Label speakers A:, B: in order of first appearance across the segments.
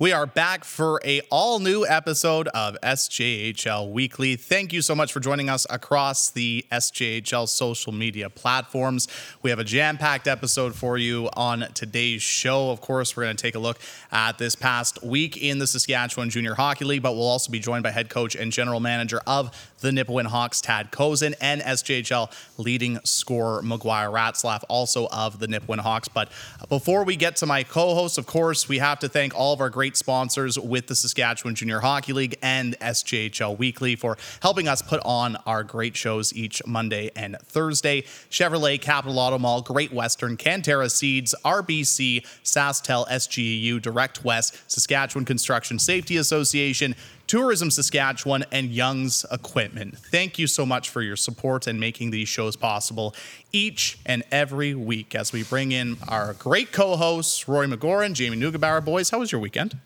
A: We are back for a all new episode of SJHL Weekly. Thank you so much for joining us across the SJHL social media platforms. We have a jam-packed episode for you on today's show. Of course, we're going to take a look at this past week in the Saskatchewan Junior Hockey League, but we'll also be joined by head coach and general manager of the Nipawin Hawks, Tad Kozun, and SJHL leading scorer McGuire Ratzlaff, also of the Nipawin Hawks. But before we get to my co-hosts, of course, we have to thank all of our great sponsors with the Saskatchewan Junior Hockey League and SJHL Weekly for helping us put on our great shows each Monday and Thursday. Chevrolet, Capital Auto Mall, Great Western, Canterra Seeds, RBC, SaskTel, SGEU, Direct West, Saskatchewan Construction Safety Association, Tourism Saskatchewan, and Young's Equipment. Thank you so much for your support and making these shows possible each and every week as we bring in our great co hosts, Rory McGoran, Jamie Neugebauer. Boys, how was your weekend?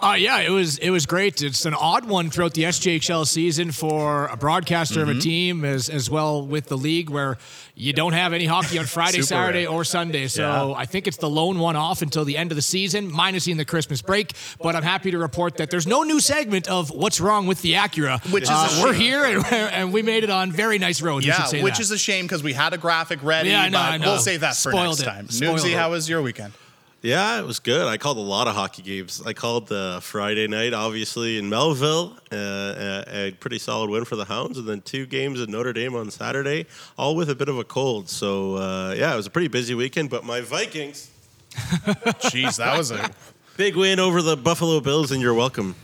B: Uh, yeah, it was it was great. It's an odd one throughout the SJHL season for a broadcaster
A: Mm-hmm.
B: of a team, as as well with the league where you don't have any hockey on Friday, Saturday,
A: rare.
B: or Sunday. So
A: Yeah.
B: I think it's the lone one off until the end of the season, minusing the Christmas break. But I'm happy to report that there's no new segment of what's wrong with the Acura.
A: Which is
B: Uh, we're here and, and we made it on very nice roads.
A: Yeah,
B: say
A: which
B: that.
A: is a shame because we had a graphic ready,
B: Yeah, I know,
A: but
B: I know.
A: we'll save that for next
B: it.
A: time.
B: Spoiled
A: Nugsy,
B: it.
A: how was your weekend?
C: Yeah, it was good. I called a lot of hockey games. I called the Friday night, obviously in Melville, uh, a, a pretty solid win for the Hounds, and then two games at Notre Dame on Saturday, all with a bit of a cold. So uh, yeah, it was a pretty busy weekend. But my Vikings,
A: Jeez, that was a.
C: big win over the Buffalo Bills, and you're welcome,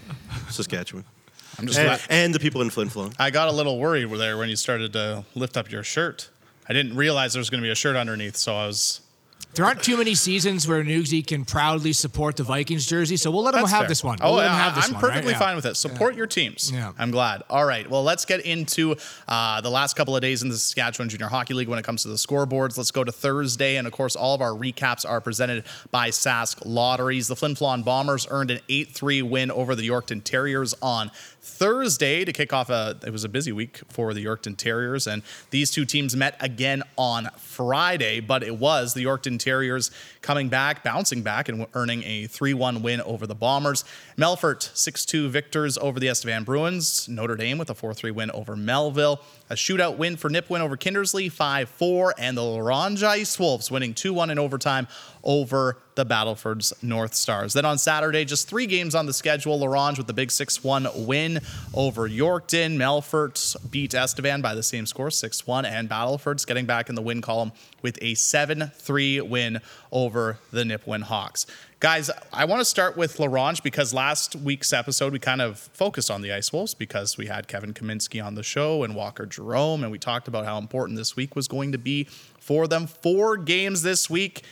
C: Saskatchewan,
A: I'm just
C: and,
A: glad.
C: and the people in Flin Flon.
A: I got a little worried there when you started to lift up your shirt. I didn't realize there was going to be a shirt underneath, so I was.
B: There aren't too many seasons where Nugsy can proudly support the Vikings jersey, so we'll let him
A: That's
B: have
A: fair.
B: this one.
A: Oh,
B: We'll let him have this
A: I'm
B: one, right?
A: perfectly
B: Yeah.
A: fine with it. Support your teams.
B: Yeah.
A: I'm glad. All right. Well, let's get into uh, the last couple of days in the Saskatchewan Junior Hockey League when it comes to the scoreboards. Let's go to Thursday. And of course, all of our recaps are presented by Sask Lotteries. The Flin Flon Bombers earned an 8 3 win over the Yorkton Terriers on Thursday to kick off a it was a busy week for the Yorkton Terriers and these two teams met again on Friday but it was the Yorkton Terriers coming back bouncing back and earning a 3-1 win over the Bombers. Melfort 6-2 victors over the Estevan Bruins. Notre Dame with a 4-3 win over Melville. A shootout win for Nipawin over Kindersley 5-4 and the La Ronge Ice Wolves winning 2-1 in overtime over the Battleford's North Stars. Then on Saturday, just three games on the schedule. La Ronge with the big 6 1 win over Yorkton. Melfort beat Estevan by the same score, 6 1. And Battleford's getting back in the win column with a 7 3 win over the Nipawin Hawks. Guys, I want to start with La Ronge because last week's episode we kind of focused on the Ice Wolves because we had Kevin Kaminski on the show and Walker Jerome, and we talked about how important this week was going to be for them. Four games this week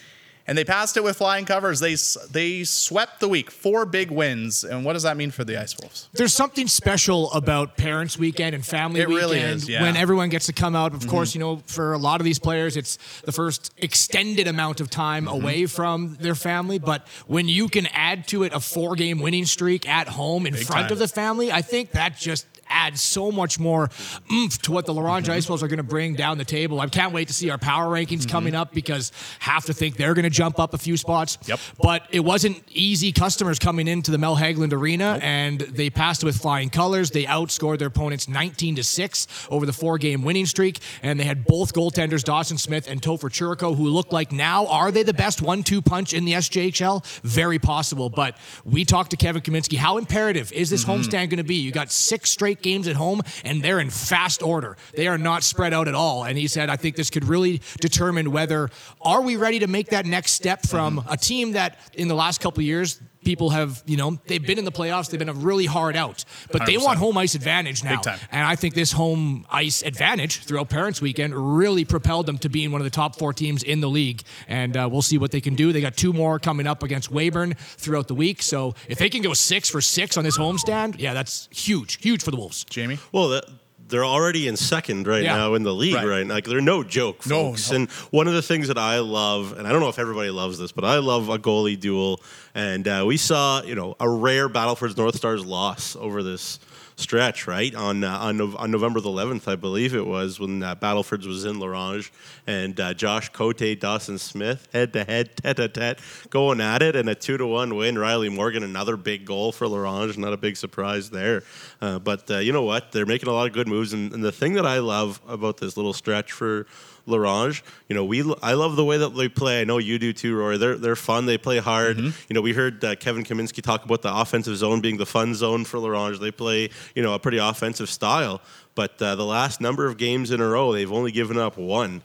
A: and they passed it with flying covers. They they swept the week, four big wins. And what does that mean for the Ice Wolves?
B: There's something special about Parents Weekend and Family
A: It
B: Weekend
A: really is, yeah. Mm-hmm.
B: when everyone gets to come out. Of course, you know, for a lot of these players, it's the first extended amount of time
A: Mm-hmm.
B: away from their family. But when you can add to it a four game winning streak at home in
A: Big
B: front
A: time.
B: of the family, I think that just adds so much more oomph to what the
A: La
B: Ronge Mm-hmm. Are going to bring down the table. I can't wait to see our power rankings
A: Mm-hmm.
B: coming up because have to think they're going to jump up a few spots.
A: Yep.
B: But it wasn't easy customers coming into the Mel Hagland Arena, and they passed with flying colors. They outscored their opponents 19 to six over the four-game winning streak, and they had both goaltenders Dawson Smith and Topher Chirico, who look like now are they the best one-two punch in the SJHL? Very possible. But we talked to Kevin Kaminski. How imperative is this homestand going to be? You got six straight games at home, and they're in fast order. They are not spread out at all. And he said, I think this could really determine whether are we ready to make that next step from a team that in the last couple years people have, you know, they've been in the playoffs, they've been a really hard out, but they
A: 100%.
B: want home ice advantage now.
A: Big time.
B: And I think this home ice advantage throughout Parents Weekend really propelled them to being one of the top four teams in the league. And uh, we'll see what they can do. They got two more coming up against Weyburn throughout the week. So if they can go six for six on this homestand, yeah, that's huge, huge for the Wolves.
A: Jamie?
C: Well, that, they're already in second right
B: Yeah.
C: now in the league
A: Right.
C: right, now. Like they're no joke,
A: No,
C: folks.
A: no.
C: And one of the things that I love, and I don't know if everybody loves this, but I love a goalie duel And uh, we saw, you know, a rare battle Battleford's North Stars loss over this stretch, right? On uh, on, on, November the 11th, I believe it was, when uh, Battlefords was in La Ronge, and uh, Josh Cote, Dawson Smith, head to head, tete a tete, going at it, and a two to one win. Riley Morgan, another big goal for La Ronge, not a big surprise there. Uh, but uh, you know what? They're making a lot of good moves, and, and the thing that I love about this little stretch for La Ronge. You know, we I love the way that they play. I know you do too, Rory. They're they're fun. They play hard. Mm-hmm. You know, we heard uh, Kevin Kaminski talk about the offensive zone being the fun zone for La Ronge. They play you know a pretty offensive style. But uh, the last number of games in a row, they've only given up one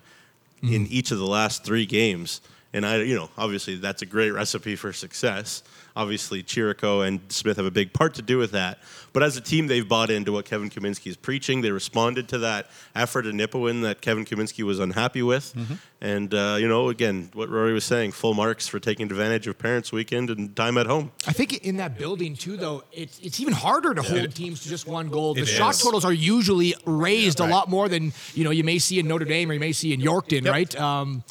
C: mm-hmm. in each of the last three games. And I, you know, obviously that's a great recipe for success. Obviously, Chirico and Smith have a big part to do with that. But as a team, they've bought into what Kevin Kaminski is preaching. They responded to that effort in Nipawin that Kevin Kaminski was unhappy with. Mm-hmm. And, uh, you know, again, what Rory was saying, full marks for taking advantage of Parents' Weekend and time at home.
B: I think in that building, too, though, it's, it's even harder to hold teams to just one goal. The shot totals are usually raised yeah, right. a lot more than, you know, you may see in Notre Dame or you may see in Yorkton, yep. right? Um,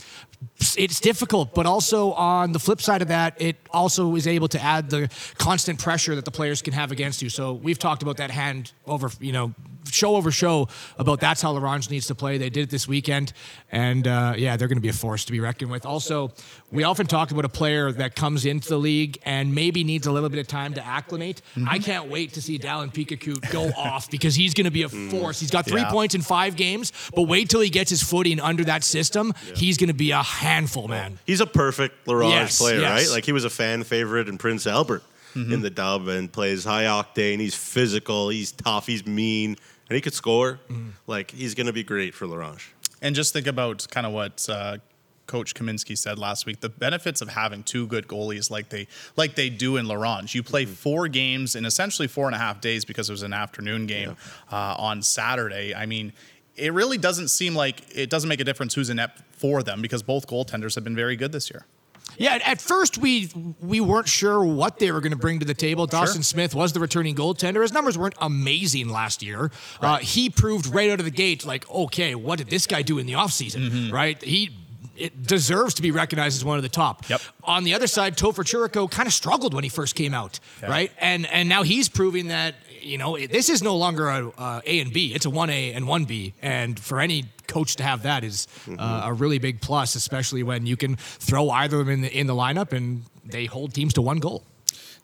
B: it's difficult, but also on the flip side of that, it also is able to add the constant pressure that the players can have against you. So we've talked about that hand over, you know, show over show about that's how La Ronge needs to play. They did it this weekend, and uh, yeah, they're going to be a force to be reckoned with. Also, we often talk about a player that comes into the league and maybe needs a little bit of time to acclimate. Mm-hmm. I can't wait to see Dallin Picacute go off because he's going to be a mm. force. He's got three yeah. points in five games, but wait till he gets his footing under that system. Yeah. He's going to be a handful, man.
C: He's a perfect La Ronge yes, player, yes. right? Like he was a fan favorite in Prince Albert. Mm-hmm. In the dub and plays high octane. He's physical. He's tough. He's mean and he could score. Mm. Like he's going to be great for La Ronge.
A: And just think about kind of what uh, Coach Kaminski said last week: the benefits of having two good goalies, like they like they do in La Ronge. You play mm-hmm. four games in essentially four and a half days because it was an afternoon game yeah. uh, on Saturday. I mean, it really doesn't seem like it doesn't make a difference who's in net for them because both goaltenders have been very good this year.
B: Yeah, at first we we weren't sure what they were going to bring to the table. Dawson sure. Smith was the returning goaltender. His numbers weren't amazing last year. Uh, right. Uh, he proved right out of the gate, like, okay, what did this guy do in the offseason? Mm-hmm. Right? He it deserves to be recognized as one of the top.
A: Yep.
B: On the other side, Topher Chirico kind of struggled when he first came out, yeah. right? And and now he's proving that you know this is no longer a uh, A and B; it's a one A and one B. And for any coach to have that is mm-hmm. uh, a really big plus, especially when you can throw either of them in the, in the lineup and they hold teams to one goal.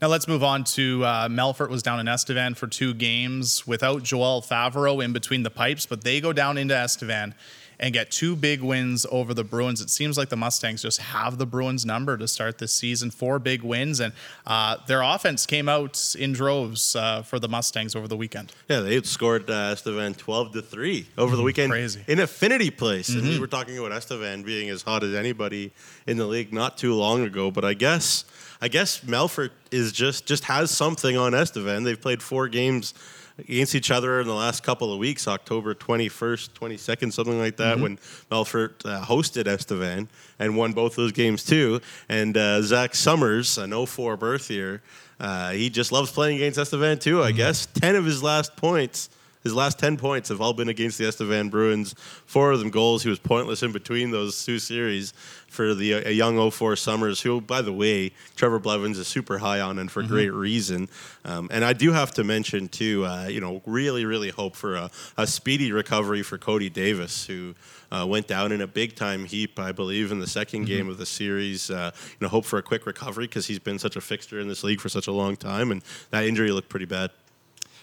A: Now let's move on to uh, Melfort was down in Estevan for two games without Joel Favreau in between the pipes, but they go down into Estevan and get two big wins over the Bruins. It seems like the Mustangs just have the Bruins number to start this season. Four big wins, and uh, their offense came out in droves uh, for the Mustangs over the weekend.
C: Yeah, they scored uh, Estevan 12 to 3 over the mm-hmm. weekend
A: Crazy.
C: in Affinity Place. Mm-hmm. And we were talking about Estevan being as hot as anybody in the league not too long ago, but I guess. I guess Melfort is just just has something on Estevan. They've played four games against each other in the last couple of weeks, October 21st, 22nd, something like that, mm-hmm. when Melfort uh, hosted Estevan and won both those games too. And uh, Zach Summers, an 04 birth year, uh, he just loves playing against Estevan too, I mm-hmm. guess. 10 of his last points his last 10 points have all been against the Estevan Bruins. Four of them goals. He was pointless in between those two series for the a young 04 Summers, who, by the way, Trevor Blevins is super high on and for mm-hmm. great reason. Um, and I do have to mention, too, uh, you know, really, really hope for a, a speedy recovery for Cody Davis, who uh, went down in a big time heap, I believe, in the 2nd mm-hmm. game of the series. Uh, you know, hope for a quick recovery because he's been such a fixture in this league for such a long time, and that injury looked pretty bad.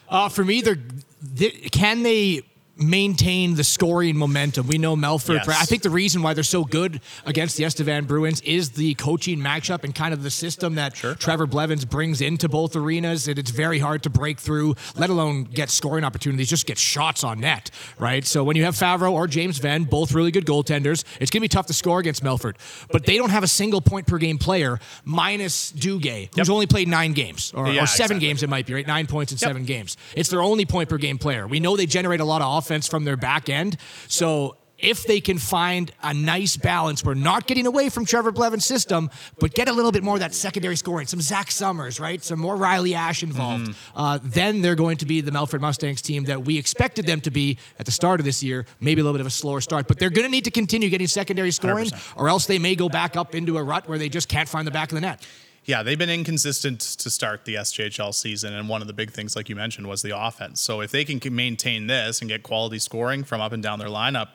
B: Uh, for me, they're, they, can they maintain the scoring momentum. We know Melfort. Yes. I think the reason why they're so good against the Estevan Bruins is the coaching matchup and kind of the system that sure. Trevor Blevins brings into both arenas. And it's very hard to break through, let alone get scoring opportunities, just get shots on net, right? So when you have Favreau or James Venn, both really good goaltenders, it's going to be tough to score against Melfort. But they don't have a single point per game player minus Duguay, who's yep. only played nine games or, yeah, or seven exactly. games, it might be, right? Nine points in yep. seven games. It's their only point per game player. We know they generate a lot of offense offense from their back end. So if they can find a nice balance, we're not getting away from Trevor Blevin's system, but get a little bit more of that secondary scoring, some Zach Summers, right? Some more Riley Ash involved. Mm-hmm. Uh, then they're going to be the Melfort Mustangs team that we expected them to be at the start of this year. Maybe a little bit of a slower start, but they're going to need to continue getting secondary scoring, 100%. or else they may go back up into a rut where they just can't find the back of the net
A: Yeah, they've been inconsistent to start the SJHL season, and one of the big things, like you mentioned, was the offense. So if they can maintain this and get quality scoring from up and down their lineup,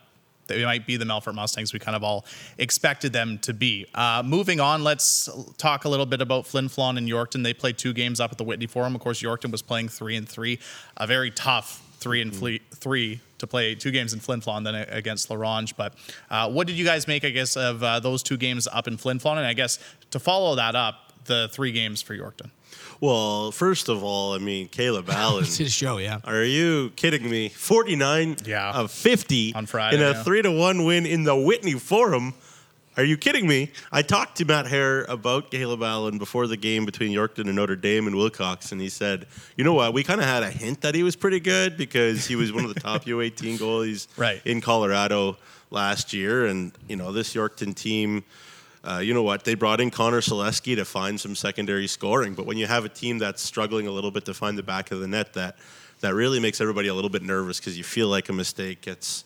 A: they might be the Melfort Mustangs we kind of all expected them to be. Uh, moving on, let's talk a little bit about Flin Flon and Yorkton. They played two games up at the Whitney Forum. Of course, Yorkton was playing three and three, a very tough three and mm-hmm. three to play two games in Flin Flon then against La Ronge. But uh, what did you guys make, I guess, of uh, those two games up in Flin Flon? And I guess to follow that up, the three games for Yorkton.
C: Well, first of all, I mean Caleb Allen.
B: it's his show, yeah.
C: Are you kidding me? Forty nine
A: yeah.
C: of fifty
A: on Friday
C: in a
A: yeah.
C: three to one win in the Whitney Forum. Are you kidding me? I talked to Matt Hare about Caleb Allen before the game between Yorkton and Notre Dame and Wilcox, and he said, "You know what? We kind of had a hint that he was pretty good because he was one of the top U18 goalies
A: right.
C: in Colorado last year, and you know this Yorkton team." Uh, you know what? They brought in Connor Selesky to find some secondary scoring, but when you have a team that's struggling a little bit to find the back of the net, that that really makes everybody a little bit nervous because you feel like a mistake gets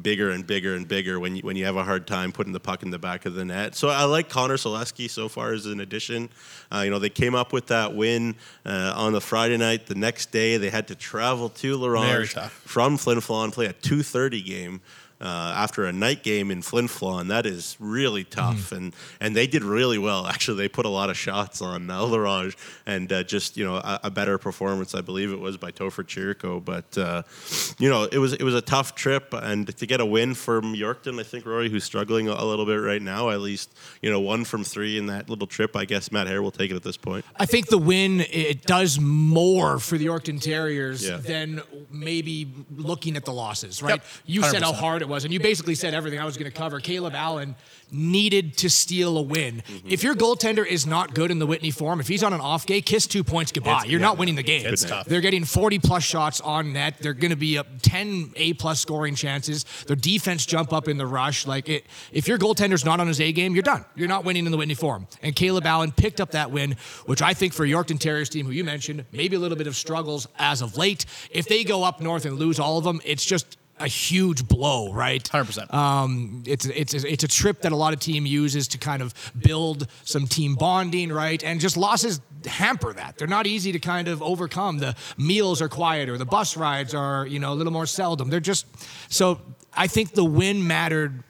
C: bigger and bigger and bigger when you when you have a hard time putting the puck in the back of the net. So I like Connor Selesky so far as an addition. Uh, you know, they came up with that win uh, on the Friday night. The next day, they had to travel to La Ronge from Flin Flon, play a 2:30 game uh, after a night game in Flin Flon. That is really tough, mm. and and they did really well. Actually, they put a lot of shots on uh, and uh, just you know a, a, better performance, I believe it was by Topher Chirico. But uh, you know it was it was a tough trip, and to get a win from Yorkton, I think Rory, who's struggling a little bit right now, at least you know one from three in that little trip. I guess Matt Hare will take it at this point.
B: I think the win it does more for the Yorkton Terriers yeah. than maybe looking at the losses. Right? Yep. You said how hard it was, and you basically said everything I was going to cover. Caleb Allen needed to steal a win. Mm-hmm. If your goaltender is not good in the Whitney Forum, if he's on an off day, kiss two points goodbye. It's, You're yeah, not winning the game.
A: It's tough.
B: They're getting 40 plus shots on net. They're going to be up 10 A plus scoring chances. Their defense jump up in the rush. Like it, if your goaltender's not on his A game, you're done. You're not winning in the Whitney Forum. And Caleb Allen picked up that win, which I think for Yorkton Terriers team, who you mentioned, maybe a little bit of struggles as of late. If they go up north and lose all of them, it's just a huge blow, right?
A: Hundred percent.
B: Um, it's it's a, it's a trip that a lot of team uses to kind of build some team bonding, right? And just losses hamper that. They're not easy to kind of overcome. The meals are quieter. The bus rides are you know a little more seldom. They're just so. I think the win mattered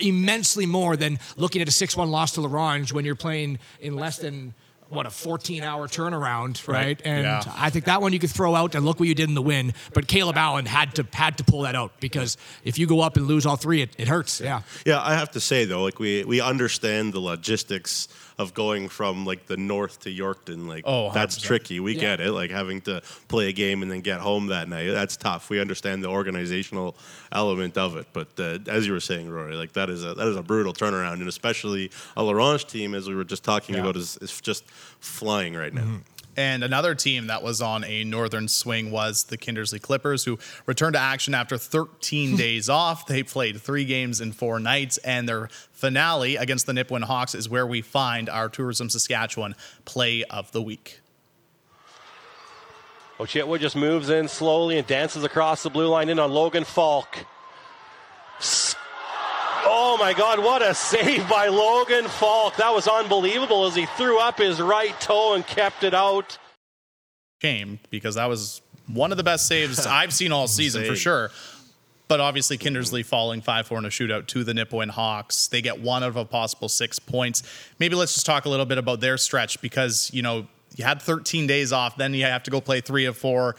B: immensely more than looking at a 6-1 loss to La Ronge when you're playing in less than what a 14 hour turnaround, right? right. And yeah. I think that one you could throw out and look what you did in the win. But Caleb Allen had to had to pull that out because if you go up and lose all three, it, it hurts. Yeah.
C: Yeah, I have to say though, like we we understand the logistics of going from like the north to Yorkton. Like
A: oh,
C: that's tricky. We yeah. get it. Like having to play a game and then get home that night. That's tough. We understand the organizational element of it. But uh, as you were saying, Rory, like that is a that is a brutal turnaround, and especially a La Ronge team, as we were just talking yeah. about, is, is just flying right now. Mm-hmm.
A: And another team that was on a northern swing was the Kindersley Clippers, who returned to action after 13 days off. They played three games in four nights, and their finale against the Nipawin Hawks is where we find our Tourism Saskatchewan play of the week.
D: Oh, Ochitwa just moves in slowly and dances across the blue line in on Logan Falk. Oh my God, what a save by Logan Falk. That was unbelievable as he threw up his right toe and kept it out.
A: Shame, because that was one of the best saves I've seen all season for sure. But obviously, Kindersley falling 5 4 in a shootout to the Nipawin Hawks. They get one out of a possible six points. Maybe let's just talk a little bit about their stretch because, you know, you had 13 days off, then you have to go play three of four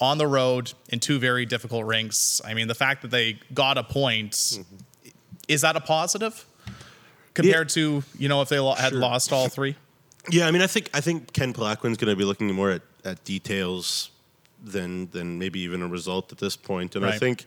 A: on the road in two very difficult rinks. I mean, the fact that they got a point mm-hmm is that a positive compared to you know if they had sure. lost all three?
C: Yeah, I mean, I think I think Ken Palaquin's going to be looking more at, at details than than maybe even a result at this point. And right. I think,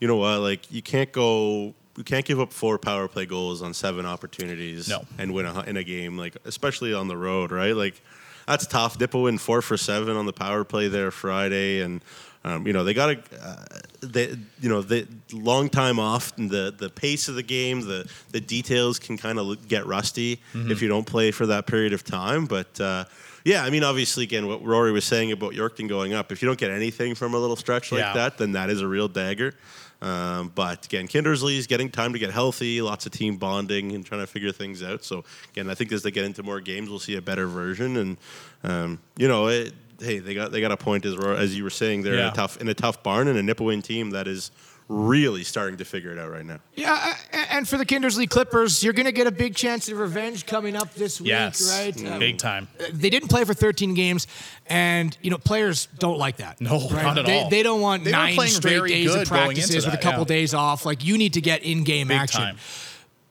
C: you know what, like you can't go, you can't give up four power play goals on seven opportunities
A: no.
C: and win a, in a game, like especially on the road, right? Like that's tough. Nipawin four for seven on the power play there Friday, and um, you know, they got a, uh, they, you know, the long time off, and the the pace of the game, the the details can kind of get rusty mm-hmm. if you don't play for that period of time. But uh, Yeah, I mean, obviously, again, what Rory was saying about Yorkton going up, if you don't get anything from a little stretch like
A: Yeah.
C: that, then that is a real dagger. Um, but again, Kindersley's getting time to get healthy, lots of team bonding and trying to figure things out. So again, I think as they get into more games, we'll see a better version. And um, you know, it, hey, they got they got a point as as you were saying, they're in a tough in a tough barn and a Nipawin team that is really starting to figure it out right now.
B: Yeah, and for the Kindersley Clippers, you're going to get a big chance of revenge coming up this week,
A: Yes,
B: right? Um,
A: big time.
B: they didn't play for 13 games, and you know players don't like that.
A: No, not at
B: they,
A: all.
B: They don't want
A: They
B: nine straight days of practices with a couple
A: yeah.
B: days off. Like you need to get in-game
A: Big
B: action.
A: time.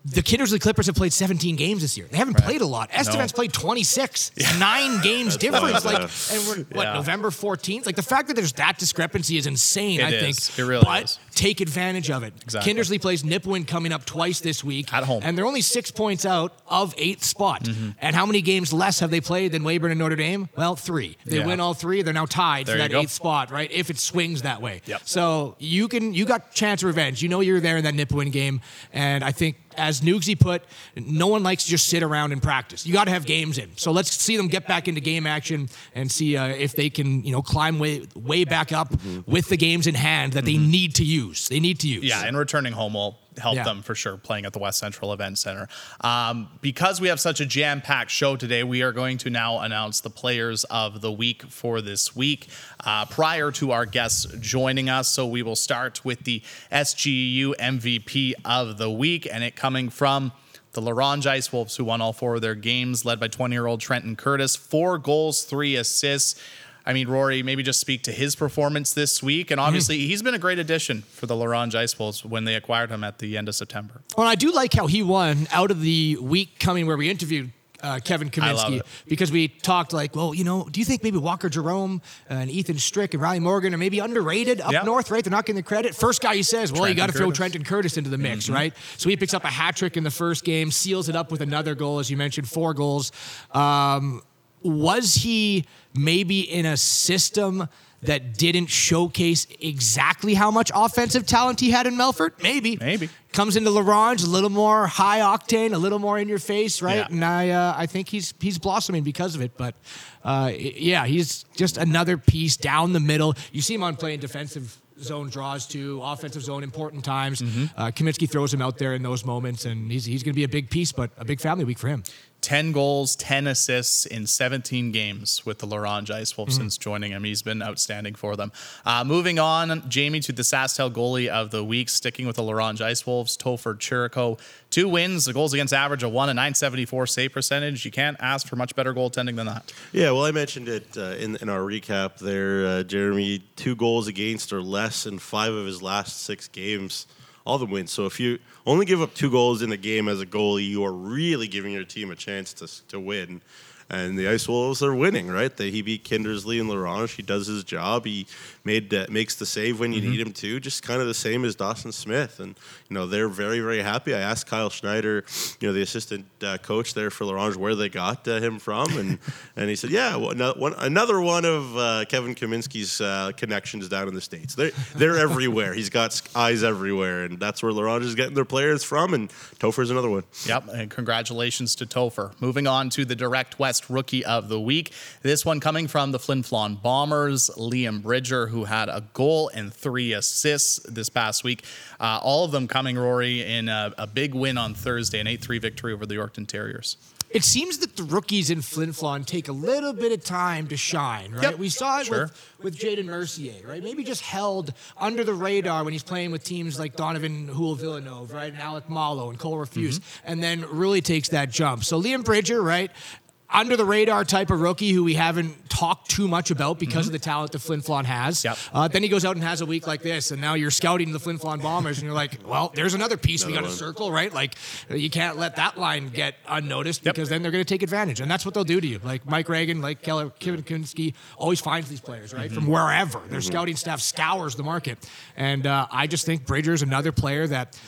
B: The Kindersley Clippers have played 17 games this year. They haven't played a lot. Estevan's played 26. It's nine games difference. Like, and we're what
A: Yeah.
B: November 14th. Like the fact that there's that discrepancy is insane.
A: It
B: I
A: is.
B: think.
A: It really
B: but
A: is.
B: take advantage of it.
A: Exactly.
B: Kindersley plays Nipawin coming up twice this week
A: At home.
B: and they're only six points out of eighth spot.
A: Mm-hmm.
B: And how many games less have they played than Weyburn and Notre Dame? Well, three. They
A: Yeah.
B: win all three. They're now tied
A: There
B: for that eighth spot, right? If it swings that way.
A: Yep.
B: So you can you got chance of revenge. You know you're there in that Nipawin game, and I think as Nugsy put, no one likes to just sit around and practice. You got to have games in. So let's see them get back into game action and see uh, if they can you know climb way way back up
A: Mm-hmm.
B: with the games in hand that they need to use. They need to use.
A: Yeah, and returning home will help
B: Yeah.
A: them for sure playing at the West Central Event Center. Um, because we have such a jam packed show today, we are going to now announce the players of the week for this week uh, prior to our guests joining us. So we will start with the SGEU MVP of the week, and it coming from. The La Ronge Ice Wolves, who won all four of their games, led by 20 year old Trenton Curtis, four goals, three assists. I mean, Rory, maybe just speak to his performance this week. And obviously, he's been a great addition for the La Ronge Ice Wolves when they acquired him at the end of September.
B: Well, I do like how he won out of the week coming where we interviewed uh, Kevin
A: Kaminski
B: because we talked like, well, you know, do you think maybe Walker Jerome and Ethan Strick and Riley Morgan are maybe underrated up
A: Yeah.
B: north, right? They're not getting the credit. First guy he says, well, you got to throw.
A: Mm-hmm.
B: Trenton Curtis into the mix, right? So he picks up a hat trick in the first game, seals it up with another goal, as you mentioned, four goals. Um, was he maybe in a system that didn't showcase exactly how much offensive talent he had in Melfort? Maybe.
A: Maybe.
B: Comes into La Ronge a little more high octane, a little more in your face, right?
A: Yeah.
B: And I, uh, I think he's he's blossoming because of it. But uh, yeah, he's just another piece down the middle. You see him on playing defensive zone draws to offensive zone important times.
A: Mm-hmm.
B: Uh, Kaminski throws him out there in those moments, and he's he's going to be a big piece, but a big family week for him.
A: 10 goals, 10 assists in 17 games with the La Ronge Ice Wolves since joining him. He's been outstanding for them. Uh, moving on, Jamie, to the SaskTel goalie of the week, sticking with the La Ronge Ice Wolves, Topher Chirico. Two wins, the goals against average of one, a 974 save percentage. You can't ask for much better goaltending than that.
C: Yeah, well, I mentioned it uh, in in our recap there. Uh, Jeremy, two goals against or less in five of his last six games, all the wins. So if you only give up two goals in the game as a goalie, you are really giving your team a chance to to win. And the Ice Wolves are winning, right? They, he beat Kindersley and La Ronge. He does his job. He made uh, makes the save when you need him to. Just kind of the same as Dawson Smith, and you know they're very very happy. I asked Kyle Schneider, you know the assistant uh, coach there for La Ronge, where they got uh, him from, and and he said, yeah, one, another one of uh, Kevin Kaminski's uh, connections down in the states. They're they're everywhere. He's got eyes everywhere, and that's where La Ronge is getting their players from. And Topher's another one.
A: Yep, and congratulations to Topher. Moving on to the Direct West Rookie of the Week. This one coming from the Flin Flon Bombers, Liam Bridger, who had a goal and three assists this past week. Uh, all of them coming, Rory, in a, a big win on Thursday, an 8 3 victory over the Yorkton Terriers.
B: It seems that the rookies in Flin Flon take a little bit of time to shine, right?
A: Yep.
B: We saw it
A: Sure.
B: with, with Jaden Mercier, right? Maybe just held under the radar when he's playing with teams like Donovan Houle Villanova, right? And Alec Malo and Cole Refuse,
A: Mm-hmm.
B: and then really takes that jump. So Liam Bridger, right? Under the radar type of rookie who we haven't talked too much about because of the talent that Flin Flon has.
A: Mm-hmm. Yep.
B: Uh, then he goes out and has a week like this, and now you're scouting the Flin Flon Bombers, and you're like, well, there's another piece we got to circle, right? Like, you can't let that line get unnoticed
A: Yep.
B: because then they're going to take advantage, and that's what they'll do to you. Like Mike Reagan, like Keller, Kevin Kinski, always finds these players right from wherever. Their scouting staff scours the market, and uh, I just think Bridger's another player that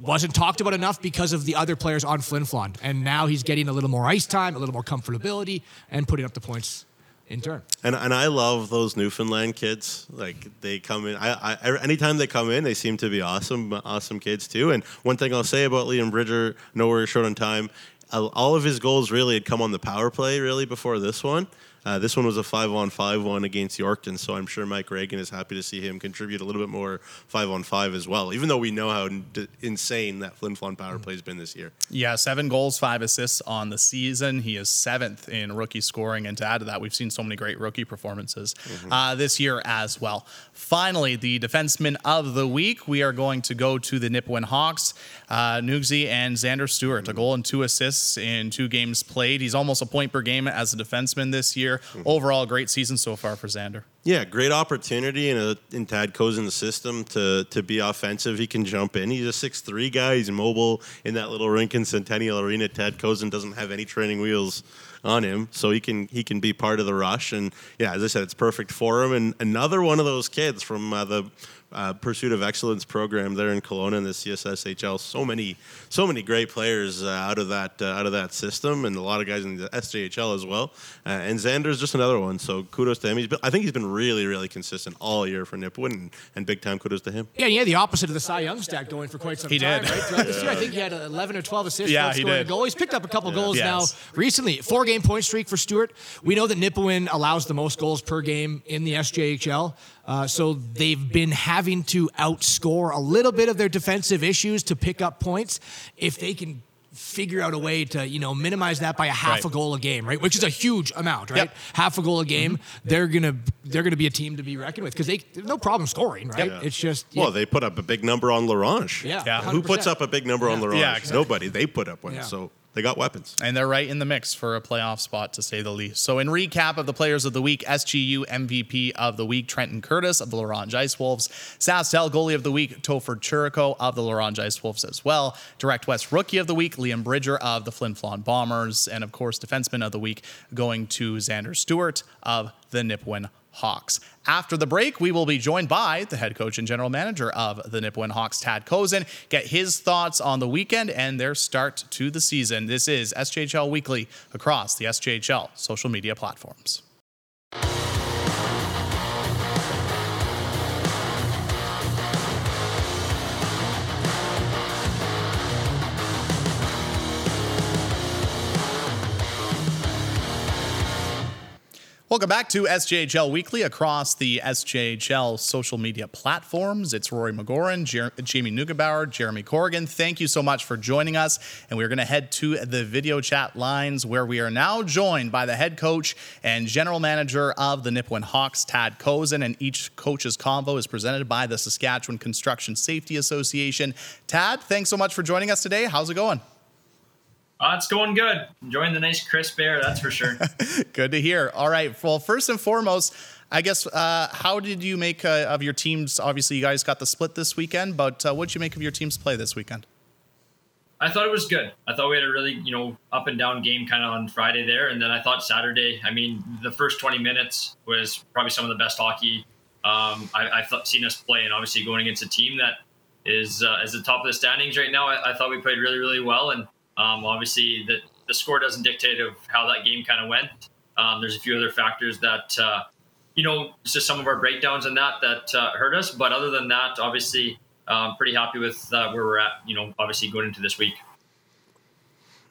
B: wasn't talked about enough because of the other players on Flin Flon, and now he's getting a little more ice time, a little more comfortability, and putting up the points in turn.
C: And and I love those Newfoundland kids. Like they come in. I, I anytime they come in, they seem to be awesome, awesome kids too. And one thing I'll say about Liam Bridger, nowhere short on time. all of his goals really had come on the power play really before this one. Uh, this one was a five on five one against Yorkton, so I'm sure Mike Reagan is happy to see him contribute a little bit more five on five as well, even though we know how d- insane that Flin Flon power play has been this year.
A: Yeah, seven goals, five assists on the season. He is seventh in rookie scoring, and to add to that, we've seen so many great rookie performances mm-hmm. uh, this year as well. Finally, the defenseman of the week, we are going to go to the Nipawin Hawks, uh, Nugsy and Xander Stewart, a goal and two assists in two games played. He's almost a point per game as a defenseman this year year. Mm-hmm. Overall, great season so far for Xander.
C: Yeah, great opportunity in a in Tad Kozun's system to to be offensive. He can jump in. He's a six three guy. He's mobile in that little rink in Centennial Arena. Tad Kozun doesn't have any training wheels on him, so he can he can be part of the rush. And yeah, as I said, it's perfect for him. And another one of those kids from uh, the uh, Pursuit of Excellence program there in Kelowna in the CSSHL. So many, so many great players uh, out of that uh, out of that system, and a lot of guys in the SJHL as well. Uh, and Xander's just another one. So kudos to him. He's been, I think he's been really, really consistent all year for Nipawin, and, and, big time kudos to him.
B: Yeah, he had the opposite of the Cy Young stack going for quite some
A: he
B: time.
A: Did.
B: Right? Throughout this year, I think he had 11 or 12 assists.
A: Yeah, he did.
B: Goal. He's picked up a couple
A: yeah.
B: goals
A: yes.
B: now recently. Four game point streak for Stewart. We know that Nipawin allows the most goals per game in the SJHL. Uh, so they've been having to outscore a little bit of their defensive issues to pick up points. If they can figure out a way to you know minimize that by a half right. a goal a game, right? Which is a huge amount, right? Yep. Half a goal a game. Mm-hmm. They're gonna they're gonna be a team to be reckoned with because they no problem scoring, right? Yep. It's just
C: well, yeah. they put up a big number on La Ronge.
B: Yeah, yeah.
C: Who puts up a big number yeah. on La Ronge? Yeah, exactly. Nobody. They put up one. So they got weapons.
A: And they're right in the mix for a playoff spot, to say the least. So, in recap of the players of the week, SGEU MVP of the week, Trenton Curtis of the La Ice Wolves. SaskTel goalie of the week, Topher Chirico of the La Ice Wolves as well. Direct West rookie of the week, Liam Bridger of the Flin Flon Bombers. And of course, defenseman of the week going to Xander Stewart of the Nipawin Hawks. After the break, we will be joined by the head coach and general manager of the Nipawin Hawks, Tad Kozun, get his thoughts on the weekend and their start to the season. This is SJHL Weekly across the SJHL social media platforms. Welcome back to SJHL Weekly across the SJHL social media platforms. It's Rory McGoran, Jer- Jamie Neugebauer, Jeremy Corrigan. Thank you so much for joining us. And we're going to head to the video chat lines where we are now joined by the head coach and general manager of the Nipawin Hawks, Tad Kozun. And each coach's convo is presented by the Saskatchewan Construction Safety Association. Tad, thanks so much for joining us today. How's it going?
E: Uh, it's going good. Enjoying the nice crisp air, that's for sure.
A: good to hear. All right. Well, first and foremost, I guess, uh, how did you make uh, of your teams? Obviously, you guys got the split this weekend, but uh, what did you make of your team's play this weekend?
E: I thought it was good. I thought we had a really, you know, up and down game kind of on Friday there, and then I thought Saturday. I mean, the first 20 minutes was probably some of the best hockey um, I, have seen us play, and obviously going against a team that is uh, is the top of the standings right now. I, I, thought we played really, really well, and um, obviously, the, the score doesn't dictate of how that game kind of went. Um, there's a few other factors that, uh, you know, just some of our breakdowns and that that uh, hurt us. But other than that, obviously, I'm um, pretty happy with uh, where we're at, you know, obviously going into this week.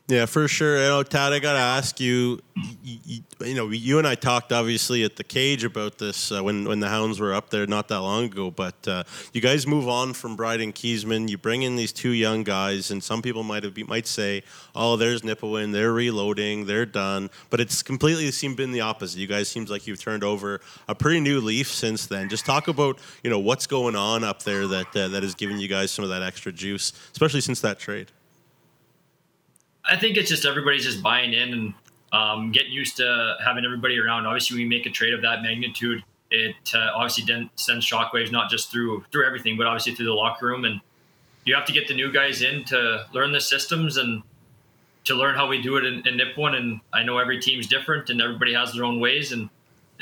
C: Yeah, for sure. You know, Tad, I got to ask you, you, you, know, you and I talked obviously at the cage about this uh, when, when the Hounds were up there not that long ago, but uh, you guys move on from Bryden Kiesman. You bring in these two young guys, and some people might have might say, oh, there's Nipawin, they're reloading, they're done. But it's completely seemed been the opposite. You guys seems like you've turned over a pretty new leaf since then. Just talk about, you know, what's going on up there that, uh, that has given you guys some of that extra juice, especially since that trade.
E: I think it's just everybody's just buying in and um, getting used to having everybody around. Obviously, we make a trade of that magnitude. It uh, obviously sends shockwaves not just through through everything, but obviously through the locker room. And you have to get the new guys in to learn the systems and to learn how we do it in, in. And I know every team's different and everybody has their own ways. And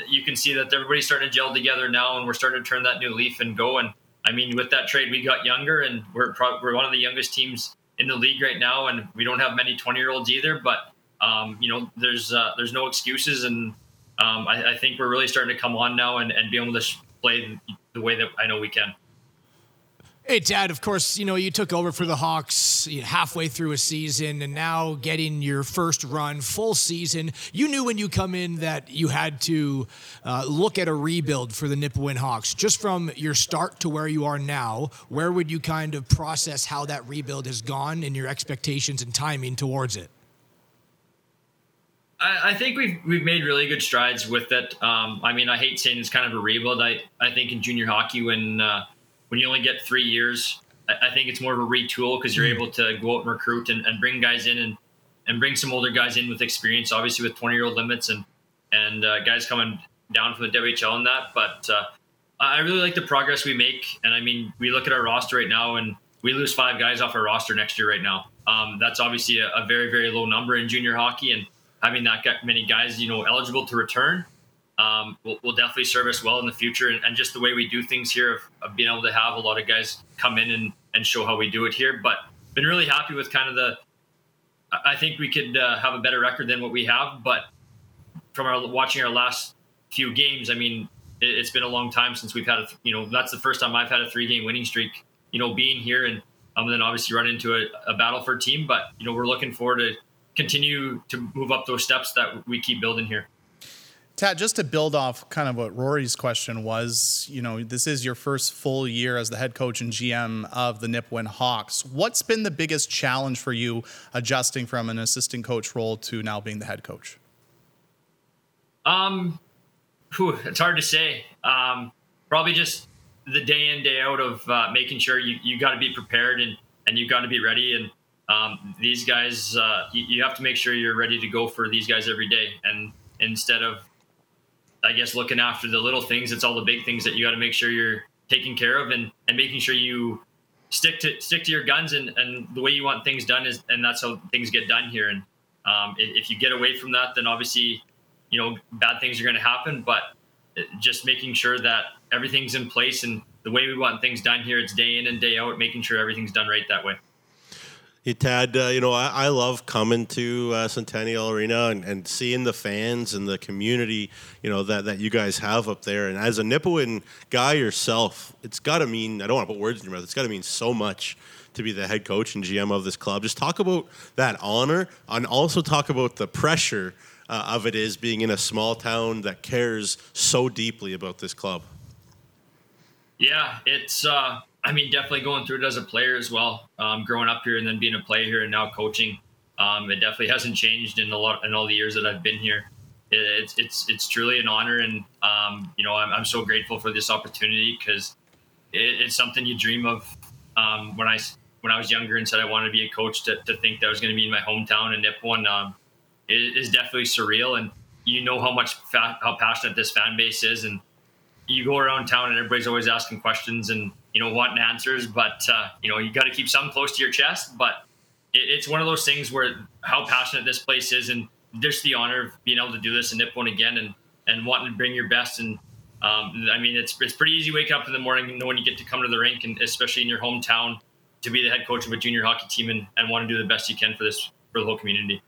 E: you can see that everybody's starting to gel together now, and we're starting to turn that new leaf and go. And I mean, with that trade, we got younger, and we're pro- we're one of the youngest teams in the league right now, and we don't have many 20 year olds either. But um, you know, there's uh, there's no excuses, and um, I, I, think we're really starting to come on now and, and be able to play the way that I know we can.
B: Hey, Tad, of course, you know, you took over for the Hawks halfway through a season and now getting your first run, full season. You knew when you come in that you had to uh, look at a rebuild for the Nipawin Hawks. Just from your start to where you are now, where would you kind of process how that rebuild has gone and your expectations and timing towards it?
E: I, I think we've we've made really good strides with it. Um, I mean, I hate saying it's kind of a rebuild. I, I think in junior hockey when uh, when you only get three years, I, I think it's more of a retool because you're mm. able to go out and recruit and, and bring guys in and, and bring some older guys in with experience, obviously with 20 year old limits and, and uh, guys coming down from the WHL and that. But uh, I really like the progress we make. And I mean, we look at our roster right now and we lose five guys off our roster next year right now. Um, that's obviously a, a, very, very low number in junior hockey. And having that many guys, you know, eligible to return um, will, will, definitely serve us well in the future. And, and, just the way we do things here, of, of, being able to have a lot of guys come in and, and show how we do it here. But been really happy with kind of the. I think we could uh, have a better record than what we have, but from our watching our last few games, I mean, it, has been a long time since we've had a. You know, that's the first time I've had a three game winning streak. You know, being here and um, then obviously run into a, a battle for a team, but you know, we're looking forward to continue to move up those steps that we keep building here.
A: Tad, just to build off kind of what Rory's question was, you know, this is your first full year as the head coach and GM of the Nipawin Hawks. What's been the biggest challenge for you adjusting from an assistant coach role to now being the head coach?
E: Um, whew, it's hard to say. Um, probably just the day in day out of uh, making sure you, you got to be prepared and and you got to be ready and um, these guys uh, you, you have to make sure you're ready to go for these guys every day and instead of I guess looking after the little things, it's all the big things that you got to make sure you're taking care of and, and making sure you stick to stick to your guns and, and the way you want things done is and that's how things get done here. And um, if you get away from that, then obviously, you know, bad things are going to happen. But just making sure that everything's in place and the way we want things done here, it's day in and day out, making sure everything's done right that way.
C: Hey, Tad, uh, you know, I, I, love coming to uh, Centennial Arena and, and, seeing the fans and the community, you know, that, that you guys have up there. And as a Nipawin guy yourself, it's got to mean, I don't want to put words in your mouth, it's got to mean so much to be the head coach and GM of this club. Just talk about that honor and also talk about the pressure uh, of it is being in a small town that cares so deeply about this club.
E: Yeah, it's uh, I mean, definitely going through it as a player as well. Um, growing up here and then being a player here and now coaching, um, it definitely hasn't changed in a lot in all the years that I've been here. It, it's it's it's truly an honor, and um, you know, I'm, I'm so grateful for this opportunity because it, it's something you dream of. Um, when I when I was younger and said I wanted to be a coach, to, to think that I was going to be in my hometown in Nipawin um, is definitely surreal, and you know how much fa- how passionate this fan base is, and you go around town and everybody's always asking questions and you know wanting answers, but uh, you know you got to keep some close to your chest. But it, it's one of those things where how passionate this place is, and just the honor of being able to do this in Nipawin again, and and wanting to bring your best. And um, I mean, it's it's pretty easy waking up in the morning knowing you get to come to the rink, and especially in your hometown, to be the head coach of a junior hockey team and, and want to do the best you can for this for the whole community.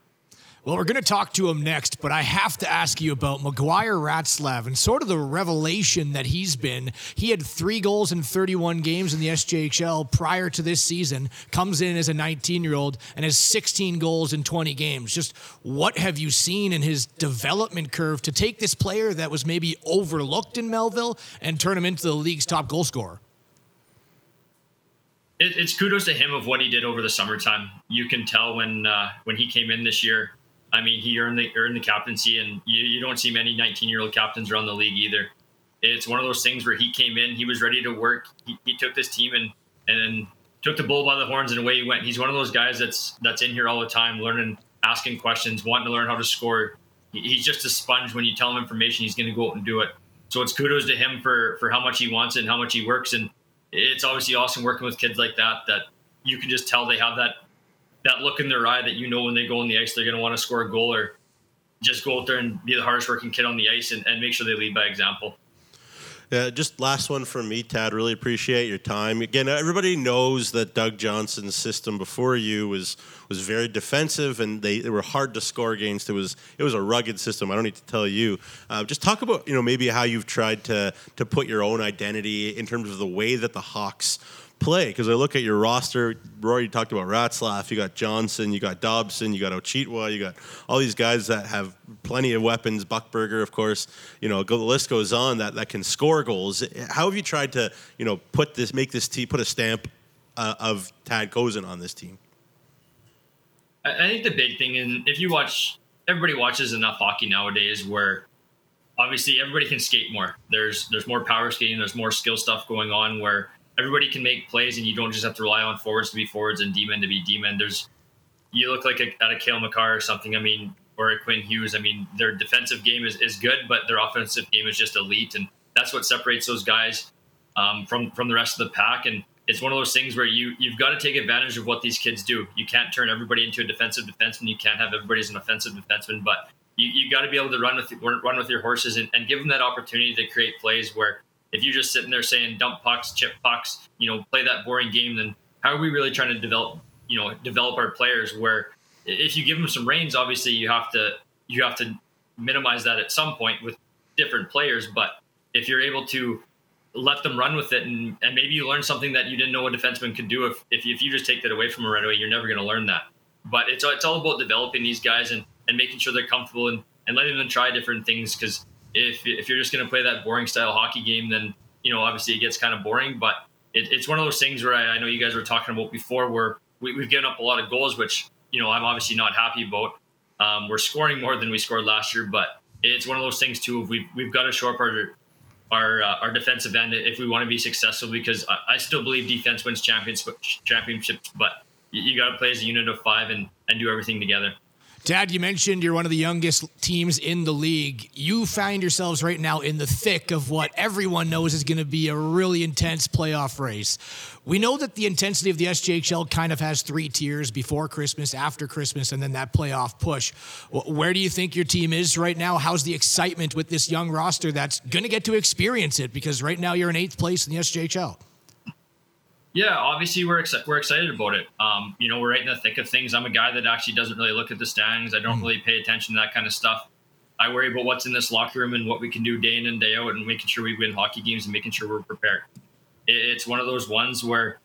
B: Well, we're going to talk to him next, but I have to ask you about Maguire Ratzlaff and sort of the revelation that he's been. He had three goals in 31 games in the SJHL prior to this season, comes in as a 19 year old, and has 16 goals in 20 games. Just what have you seen in his development curve to take this player that was maybe overlooked in Melville and turn him into the league's top goal scorer?
E: it's kudos to him of what he did over the summertime. You can tell when uh, when he came in this year I mean, he earned the earned the captaincy, and you, you don't see many 19 year old captains around the league either. It's one of those things where he came in, he was ready to work. He, he took this team and and took the bull by the horns, and away he went. He's one of those guys that's that's in here all the time, learning, asking questions, wanting to learn how to score. He's just a sponge. When you tell him information, he's going to go out and do it. So it's kudos to him for for how much he wants and how much he works. And it's obviously awesome working with kids like that. That you can just tell they have that that look in their eye that you know when they go on the ice they're going to want to score a goal or just go out there and be the hardest working kid on the ice and, and make sure they lead by example.
C: Yeah, just last one from me, Tad. Really appreciate your time. Again, everybody knows that Doug Johnson's system before you was was very defensive, and they, they were hard to score against. It was it was a rugged system. I don't need to tell you. Uh, just talk about you know maybe how you've tried to to put your own identity in terms of the way that the Hawks play? Because I look at your roster. Rory talked about Ratzlaff. You got Johnson. You got Dobson. You got Ochitwa. You got all these guys that have plenty of weapons. Buckberger, of course. You know, the list goes on that that can score goals. How have you tried to you know put this, make this team, put a stamp uh, of Tad Kozun on this team?
E: I think the big thing, and if you watch, everybody watches enough hockey nowadays where obviously everybody can skate more. There's there's more power skating, there's more skill stuff going on where everybody can make plays and you don't just have to rely on forwards to be forwards and D-men to be D-men. There's you look like a, at a Cale Makar or something. I mean, or a Quinn Hughes. I mean, their defensive game is, is good, but their offensive game is just elite, and that's what separates those guys um, from from the rest of the pack. And it's one of those things where you you've got to take advantage of what these kids do. You can't turn everybody into a defensive defenseman. You can't have everybody as an offensive defenseman, but you, you got to be able to run with run with your horses and, and give them that opportunity to create plays where if you're just sitting there saying dump pucks, chip pucks, you know, play that boring game, then how are we really trying to develop, you know, develop our players? Where if you give them some reins, obviously you have to you have to minimize that at some point with different players. But if you're able to let them run with it and, and maybe you learn something that you didn't know a defenseman could do if, if, if you just take that away from them right away you're never going to learn that but it's, it's all about developing these guys and, and making sure they're comfortable and, and letting them try different things because if, if you're just going to play that boring style hockey game then you know obviously it gets kind of boring but it, it's one of those things where I, I, know you guys were talking about before where we, have given up a lot of goals which you know i'm obviously not happy about um, we're scoring more than we scored last year but it's one of those things too we've, we've got to show up our our uh, our defensive end if we want to be successful. Because I, I still believe defense wins championships, championships, but you, you got to play as a unit of five and and do everything together.
B: Tad, you mentioned you're one of the youngest teams in the league. You find yourselves right now in the thick of what everyone knows is going to be a really intense playoff race. We know that the intensity of the SJHL kind of has three tiers before Christmas, after Christmas, and then that playoff push. Where do you think your team is right now? How's the excitement with this young roster that's going to get to experience it? Because right now you're in eighth place in the SJHL.
E: Yeah, obviously we're exci- we're excited about it. Um, you know, we're right in the thick of things. I'm a guy that actually doesn't really look at the standings. I don't mm. really pay attention to that kind of stuff. I worry about what's in this locker room and what we can do day in and day out, and making sure we win hockey games and making sure we're prepared. It, it's one of those ones where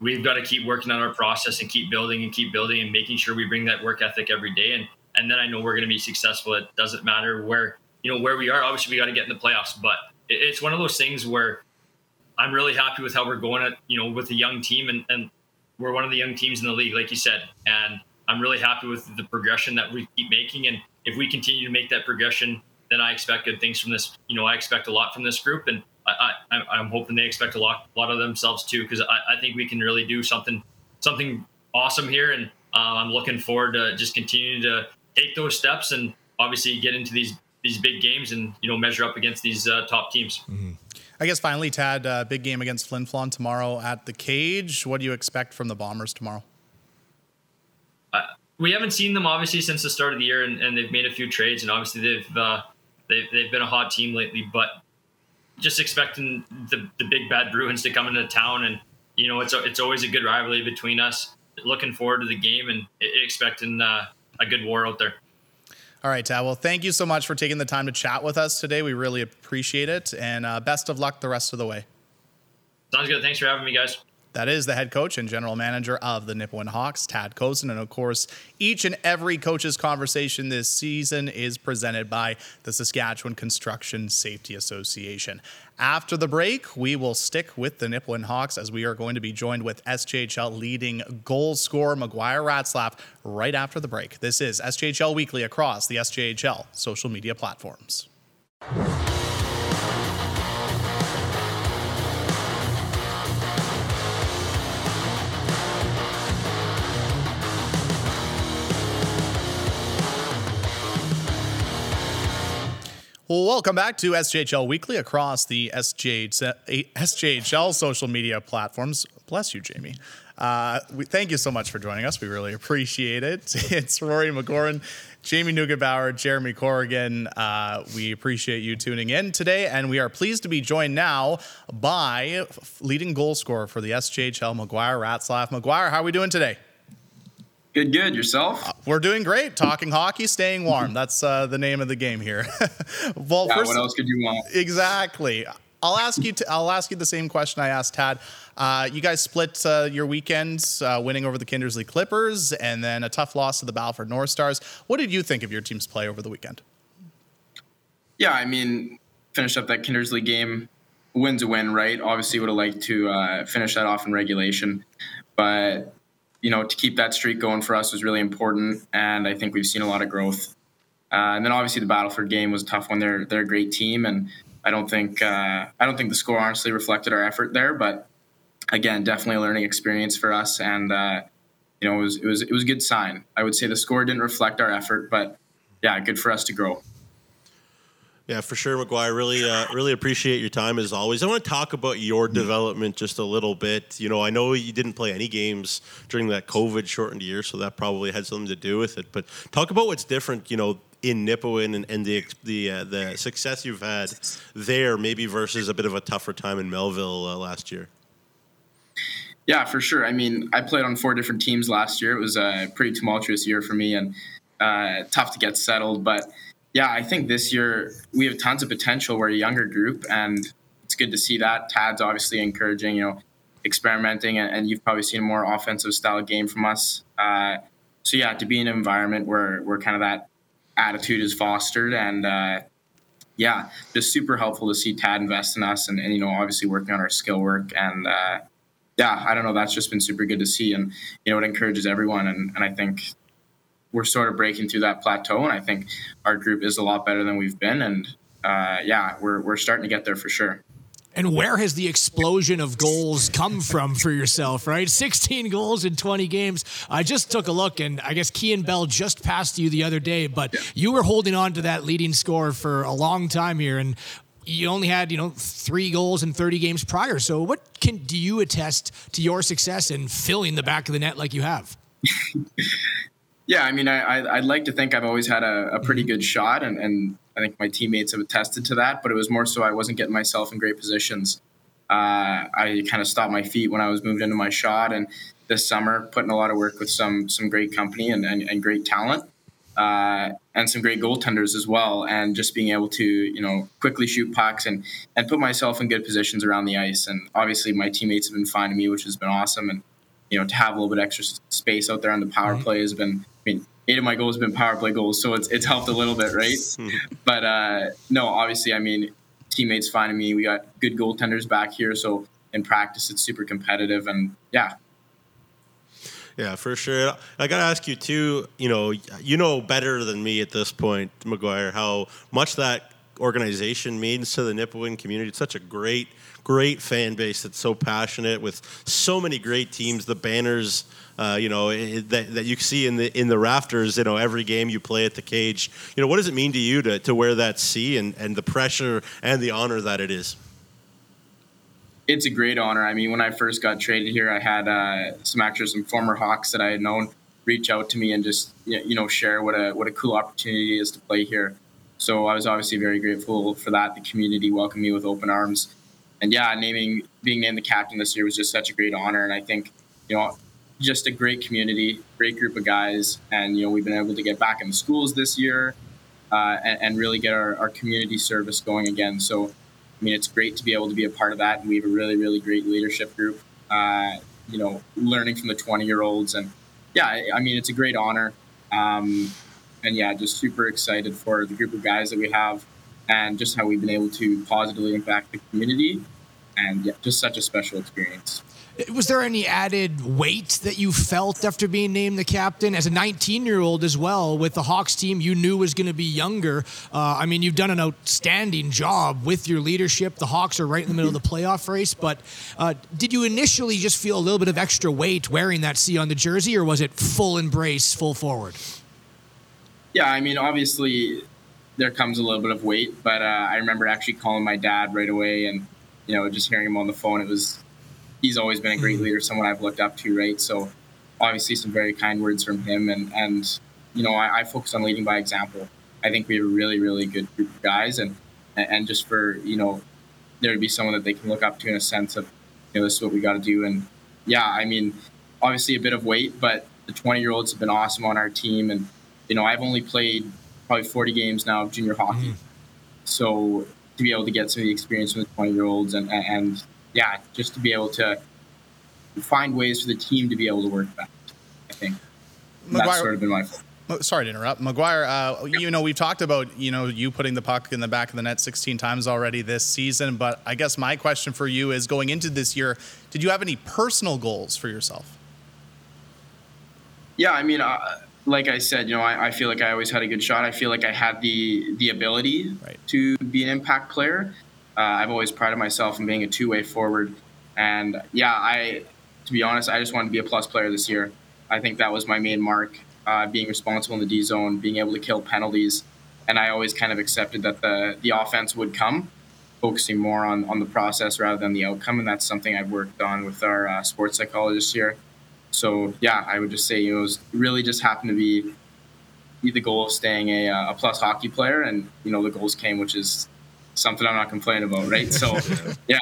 E: we've got to keep working on our process and keep building and keep building and making sure we bring that work ethic every day. And and then I know we're going to be successful. It doesn't matter where you know where we are. Obviously, we got to get in the playoffs, but it, it's one of those things where I'm really happy with how we're going at, you know, with a young team and, and we're one of the young teams in the league, like you said. And I'm really happy with the progression that we keep making. And if we continue to make that progression, then I expect good things from this. You know, I expect a lot from this group, and I, I, am hoping they expect a lot, a lot of themselves too, because I, I, think we can really do something, something awesome here. And uh, I'm looking forward to just continuing to take those steps and obviously get into these these big games and you know measure up against these uh, top teams. Mm-hmm.
A: I guess finally, Tad, uh, big game against Flin Flon tomorrow at the cage. What do you expect from the Bombers tomorrow?
E: Uh, we haven't seen them obviously since the start of the year, and, and they've made a few trades, and obviously they've, uh, they've they've been a hot team lately. But just expecting the, the big bad Bruins to come into town, and you know it's a, it's always a good rivalry between us. Looking forward to the game and expecting uh, a good war out there.
A: All right. Well, thank you so much for taking the time to chat with us today. We really appreciate it. And uh, best of luck the rest of the way.
E: Sounds good. Thanks for having me, guys.
A: That is the head coach and general manager of the Nipawin Hawks, Tad Kozun. And of course, each and every coach's conversation this season is presented by the Saskatchewan Construction Safety Association. After the break, we will stick with the Nipawin Hawks as we are going to be joined with SJHL leading goal scorer McGuire Ratzlaff right after the break. This is SJHL Weekly across the SJHL social media platforms. Well, welcome back to SJHL Weekly across the SJHL social media platforms. Bless you, Jamie. Uh, we, thank you so much for joining us. We really appreciate it. It's Rory McGoran, Jamie Neugebauer, Jeremy Corrigan. Uh, we appreciate you tuning in today, and we are pleased to be joined now by leading goal scorer for the SJHL, McGuire Ratzlaff. McGuire, how are we doing today?
F: Good, good. Yourself? Uh,
A: we're doing great. Talking hockey, staying warm. That's uh, the name of the game here.
F: well, yeah, first, what else could you want?
A: Exactly. I'll ask you. To, I'll ask you the same question I asked Tad. Uh, you guys split uh, your weekends, uh, winning over the Kindersley Clippers, and then a tough loss to the Battleford North Stars. What did you think of your team's play over the weekend?
F: Yeah, I mean, finished up that Kindersley game. Win's a win, right? Obviously, would have liked to uh, finish that off in regulation, but you know, to keep that streak going for us was really important, and I think we've seen a lot of growth. Uh, and then obviously the Battleford game was a tough one. They're they're a great team, and I don't think uh, I don't think the score honestly reflected our effort there. But again, definitely a learning experience for us, and uh, you know, it was it was it was a good sign. I would say the score didn't reflect our effort, but yeah, good for us to grow.
C: Yeah, for sure, McGuire. Really, uh, really appreciate your time as always. I want to talk about your development just a little bit. You know, I know you didn't play any games during that COVID shortened year, so that probably had something to do with it. But talk about what's different. You know, in Nipawin and, and the the uh, the success you've had there, maybe versus a bit of a tougher time in Melville uh, last year.
F: Yeah, for sure. I mean, I played on four different teams last year. It was a pretty tumultuous year for me and uh, tough to get settled. But yeah, I think this year we have tons of potential. We're a younger group, and it's good to see that. Tad's obviously encouraging, you know, experimenting, and, and you've probably seen a more offensive style game from us. Uh, so yeah, to be in an environment where where kind of that attitude is fostered, and uh, yeah, just super helpful to see Tad invest in us, and, and you know, obviously working on our skill work and uh, yeah, I don't know. That's just been super good to see, and you know, it encourages everyone. And, and I think we're sort of breaking through that plateau, and I think our group is a lot better than we've been. And uh, yeah, we're we're starting to get there for sure.
B: And where has the explosion of goals come from for yourself, right? 16 goals in 20 games. I just took a look, and I guess Kean Bell just passed you the other day, but you were holding on to that leading score for a long time here. And you only had you know three goals in 30 games prior so what can do you attest to your success in filling the back of the net like you have
F: yeah i mean I, I would like to think i've always had a, a pretty good shot and, and i think my teammates have attested to that but it was more so i wasn't getting myself in great positions uh, i kind of stopped my feet when i was moved into my shot and this summer putting a lot of work with some some great company and, and, and great talent uh, and some great goaltenders as well. And just being able to, you know, quickly shoot pucks and and put myself in good positions around the ice. And obviously, my teammates have been finding me, which has been awesome. And you know, to have a little bit extra space out there on the power play has been. I mean, eight of my goals have been power play goals, so it's it's helped a little bit, right? but uh, no, obviously, I mean, teammates finding me. We got good goaltenders back here, so in practice, it's super competitive, and yeah,
C: yeah, for sure. I got to ask you too. You know, you know better than me at this point, McGuire, how much that organization means to the Nipawin community. It's such a great, great fan base that's so passionate with so many great teams. The banners, uh, you know, that, that you see in the in the rafters. You know, every game you play at the cage. You know, what does it mean to you to to wear that C and and the pressure and the honor that it is?
F: it's a great honor. I mean, when I first got traded here, I had uh, some actors, some former Hawks that I had known, reach out to me and just you know share what a what a cool opportunity is to play here. So I was obviously very grateful for that. The community welcomed me with open arms, and yeah, naming being named the captain this year was just such a great honor. And I think you know just a great community, great group of guys, and you know we've been able to get back in the schools this year uh, and, and, really get our, our community service going again. So I mean, it's great to be able to be a part of that. And we have a really, really great leadership group, uh, you know, learning from the 20 year olds. And yeah, I mean, it's a great honor. Um, and yeah, just super excited for the group of guys that we have and just how we've been able to positively impact the community. And yeah, just such a special experience.
B: Was there any added weight that you felt after being named the captain as a 19 year old as well with the Hawks team you knew was going to be younger? Uh, I mean, you've done an outstanding job with your leadership. The Hawks are right in the middle of the playoff race, but uh, did you initially just feel a little bit of extra weight wearing that C on the jersey, or was it full embrace, full forward?
F: Yeah, I mean, obviously there comes a little bit of weight, but uh, I remember actually calling my dad right away and you know just hearing him on the phone. It was he's always been a great mm-hmm. leader, someone I've looked up to, right? So obviously some very kind words from him, and and you know I, I focus on leading by example. I think we have a really really good group of guys, and and just for you know there to be someone that they can look up to in a sense of you know this is what we got to do, and yeah, I mean obviously a bit of weight, but the 20 year olds have been awesome on our team, and you know I've only played probably 40 games now of junior hockey, mm. so to be able to get some of the experience from the 20 year olds and, and, and yeah, just to be able to find ways for the team to be able to work best. I think
A: McGuire,
F: that's sort of been my.
A: Sorry to interrupt, McGuire. Uh, you know we've talked about you know you putting the puck in the back of the net 16 times already this season, but I guess my question for you is going into this year, did you have any personal goals for yourself?
F: Yeah, I mean, uh, like I said, you know, I, I, feel like I always had a good shot. I feel like I had the the ability right. to be an impact player. Uh, I've always prided myself in being a two way forward, and yeah, I to be honest, I just wanted to be a plus player this year. I think that was my main mark, uh, being responsible in the D zone, being able to kill penalties, and I always kind of accepted that the the offense would come, focusing more on on the process rather than the outcome, and that's something I've worked on with our uh, sports psychologist here. So yeah, I would just say it was really just happened to be the goal of staying a, uh, a plus hockey player, and you know the goals came, which is something I'm not complaining about, right? So yeah,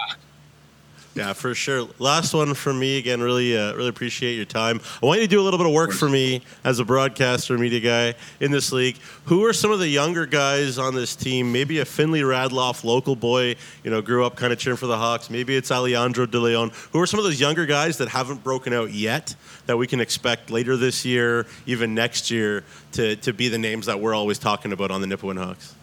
C: yeah, for sure. Last one for me again. Really, uh, really appreciate your time. I want you to do a little bit of work for me as a broadcaster, media guy in this league. Who are some of the younger guys on this team? Maybe a Finley Radloff, local boy, you know, grew up kind of cheering for the Hawks. Maybe it's Alejandro De Leon. Who are some of those younger guys that haven't broken out yet that we can expect later this year, even next year, to to be the names that we're always talking about on the Nipawin Hawks?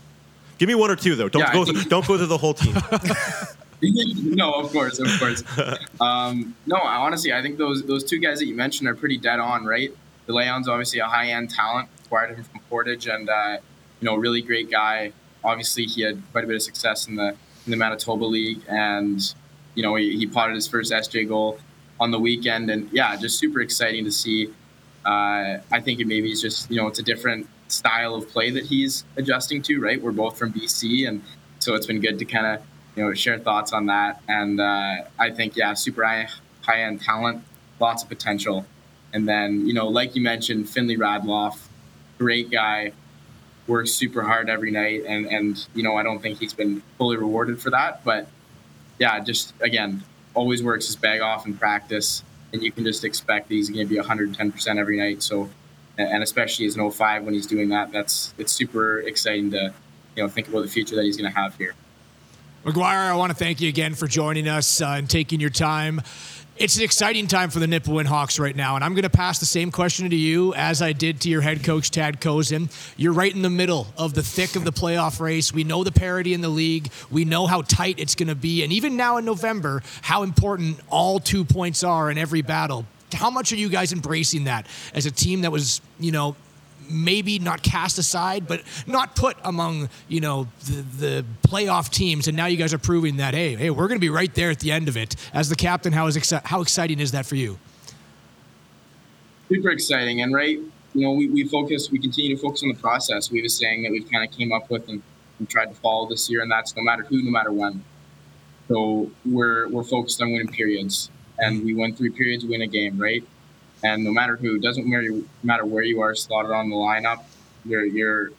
C: Give me one or two though. Don't yeah, go. Through, don't go through the whole team.
F: no, of course, of course. Um, no, honestly, I think those those two guys that you mentioned are pretty dead on, right? De Leon's obviously a high end talent, acquired him from Portage, and uh, you know, really great guy. Obviously, he had quite a bit of success in the in the Manitoba League, and you know, he, he potted his first SJ goal on the weekend, and yeah, just super exciting to see. Uh, I think it maybe is just you know, it's a different style of play that he's adjusting to, right? We're both from BC, and so it's been good to kind of you know, share thoughts on that. And uh, I think, yeah, super high, high end talent, lots of potential. And then, you know, like you mentioned, Finley Radloff, great guy, works super hard every night. And, and, you know, I don't think he's been fully rewarded for that. But yeah, just again, always works his bag off in practice. And you can just expect that he's going to be 110% every night. So, and especially as an 05 when he's doing that, that's it's super exciting to, you know, think about the future that he's going to have here.
B: McGuire, I want to thank you again for joining us uh, and taking your time. It's an exciting time for the Nipawin Hawks right now, and I'm going to pass the same question to you as I did to your head coach, Tad Kozun. You're right in the middle of the thick of the playoff race. We know the parity in the league. We know how tight it's going to be, and even now in November, how important all two points are in every battle. How much are you guys embracing that as a team that was, you know, maybe not cast aside, but not put among you know the, the playoff teams. And now you guys are proving that hey, hey, we're going to be right there at the end of it. As the captain, how is exci- how exciting is that for you?
F: Super exciting, and right, you know, we, we focus, we continue to focus on the process. We have a saying that we've kind of came up with and, and tried to follow this year, and that's no matter who, no matter when. So we're we're focused on winning periods, and we win three periods, win a game, right? And no matter who, doesn't matter where you are slotted on the lineup, you're you're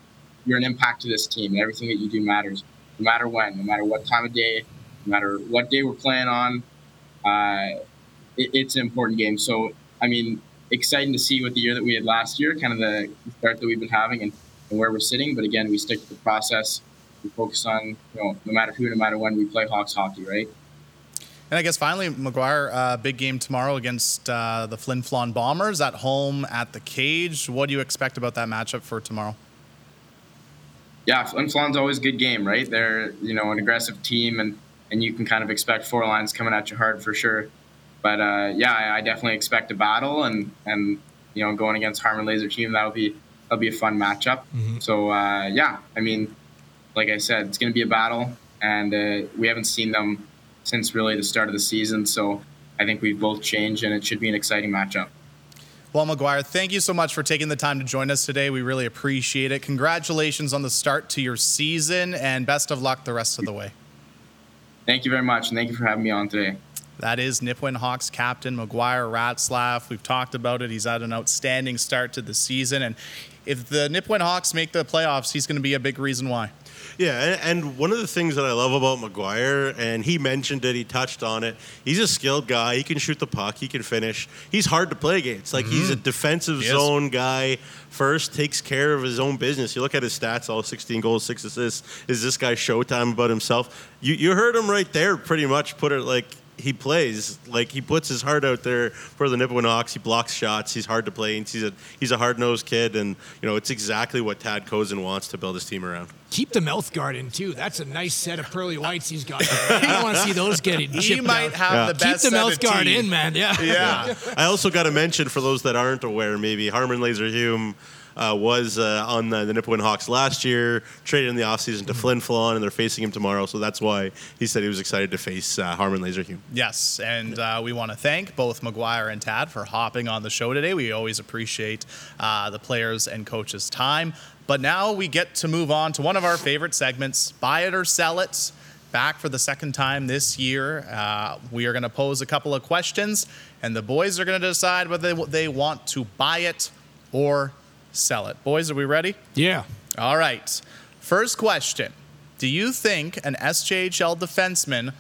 F: you're an impact to this team. And everything that you do matters, no matter when, no matter what time of day, no matter what day we're playing on. Uh, it, it's an important game. So I mean, exciting to see what the year that we had last year, kind of the start that we've been having, and, and where we're sitting. But again, we stick to the process. We focus on you know, no matter who, no matter when, we play Hawks hockey, right?
A: And I guess finally, McGuire, uh, big game tomorrow against uh, the Flin Flon Bombers at home at the cage. What do you expect about that matchup for tomorrow?
F: Yeah, Flin Flon's always a good game, right? They're you know an aggressive team, and and you can kind of expect four lines coming at you hard for sure. But uh, yeah, I, I, definitely expect a battle, and and you know going against Harmon Laser Hume that'll be that'll be a fun matchup. Mm-hmm. So uh, yeah, I mean, like I said, it's going to be a battle, and uh, we haven't seen them since really the start of the season. So I think we've both changed, and it should be an exciting matchup.
A: Well, McGuire, thank you so much for taking the time to join us today. We really appreciate it. Congratulations on the start to your season, and best of luck the rest of the way.
F: Thank you very much, and thank you for having me on today.
A: That is Nipawin Hawks captain McGuire Ratzlaff. We've talked about it. He's had an outstanding start to the season, and if the Nipawin Hawks make the playoffs, he's going to be a big reason why.
C: Yeah, and, one of the things that I love about McGuire, and he mentioned it, he touched on it. He's a skilled guy. He can shoot the puck. He can finish. He's hard to play against. Like he's a mm-hmm. defensive
A: He is.
C: zone guy. First, takes care of his own business. You look at his stats: all 16 goals, six assists. Is this guy Showtime about himself? You you heard him right there. Pretty much put it like he plays like he puts his heart out there for the Nipawin Hawks. He blocks shots. He's hard to play. And he's a he's a hard nosed kid, and you know it's exactly what Tad Kozun wants to build his team around.
B: Keep the mouth guard in too. That's a nice set of pearly whites he's got. There. I don't want to see those getting
A: He
B: chipped
A: might
B: out.
A: have
C: Yeah.
A: the
B: Keep the
A: set
B: mouth
A: of
B: guard
A: teeth.
B: in, man. Yeah.
A: Yeah.
C: I also got to mention for those that aren't aware, maybe Harmon Laser Hume uh, was uh, on the, the Nipawin Hawks last year, traded in the offseason to Flin Flon, and they're facing him tomorrow. So that's why he said he was excited to face uh, Harmon Laser Hume.
A: Yes, and uh, we want to thank both McGuire and Tad for hopping on the show today. We always appreciate uh, the players and coaches' time. But now we get to move on to one of our favorite segments Buy It or Sell It. Back for the second time this year. Uh, we are going to pose a couple of questions, and the boys are going to decide whether they, they want to buy it or sell it. Boys, are we ready?
B: Yeah.
A: All right. First question Do you think an SJHL defenseman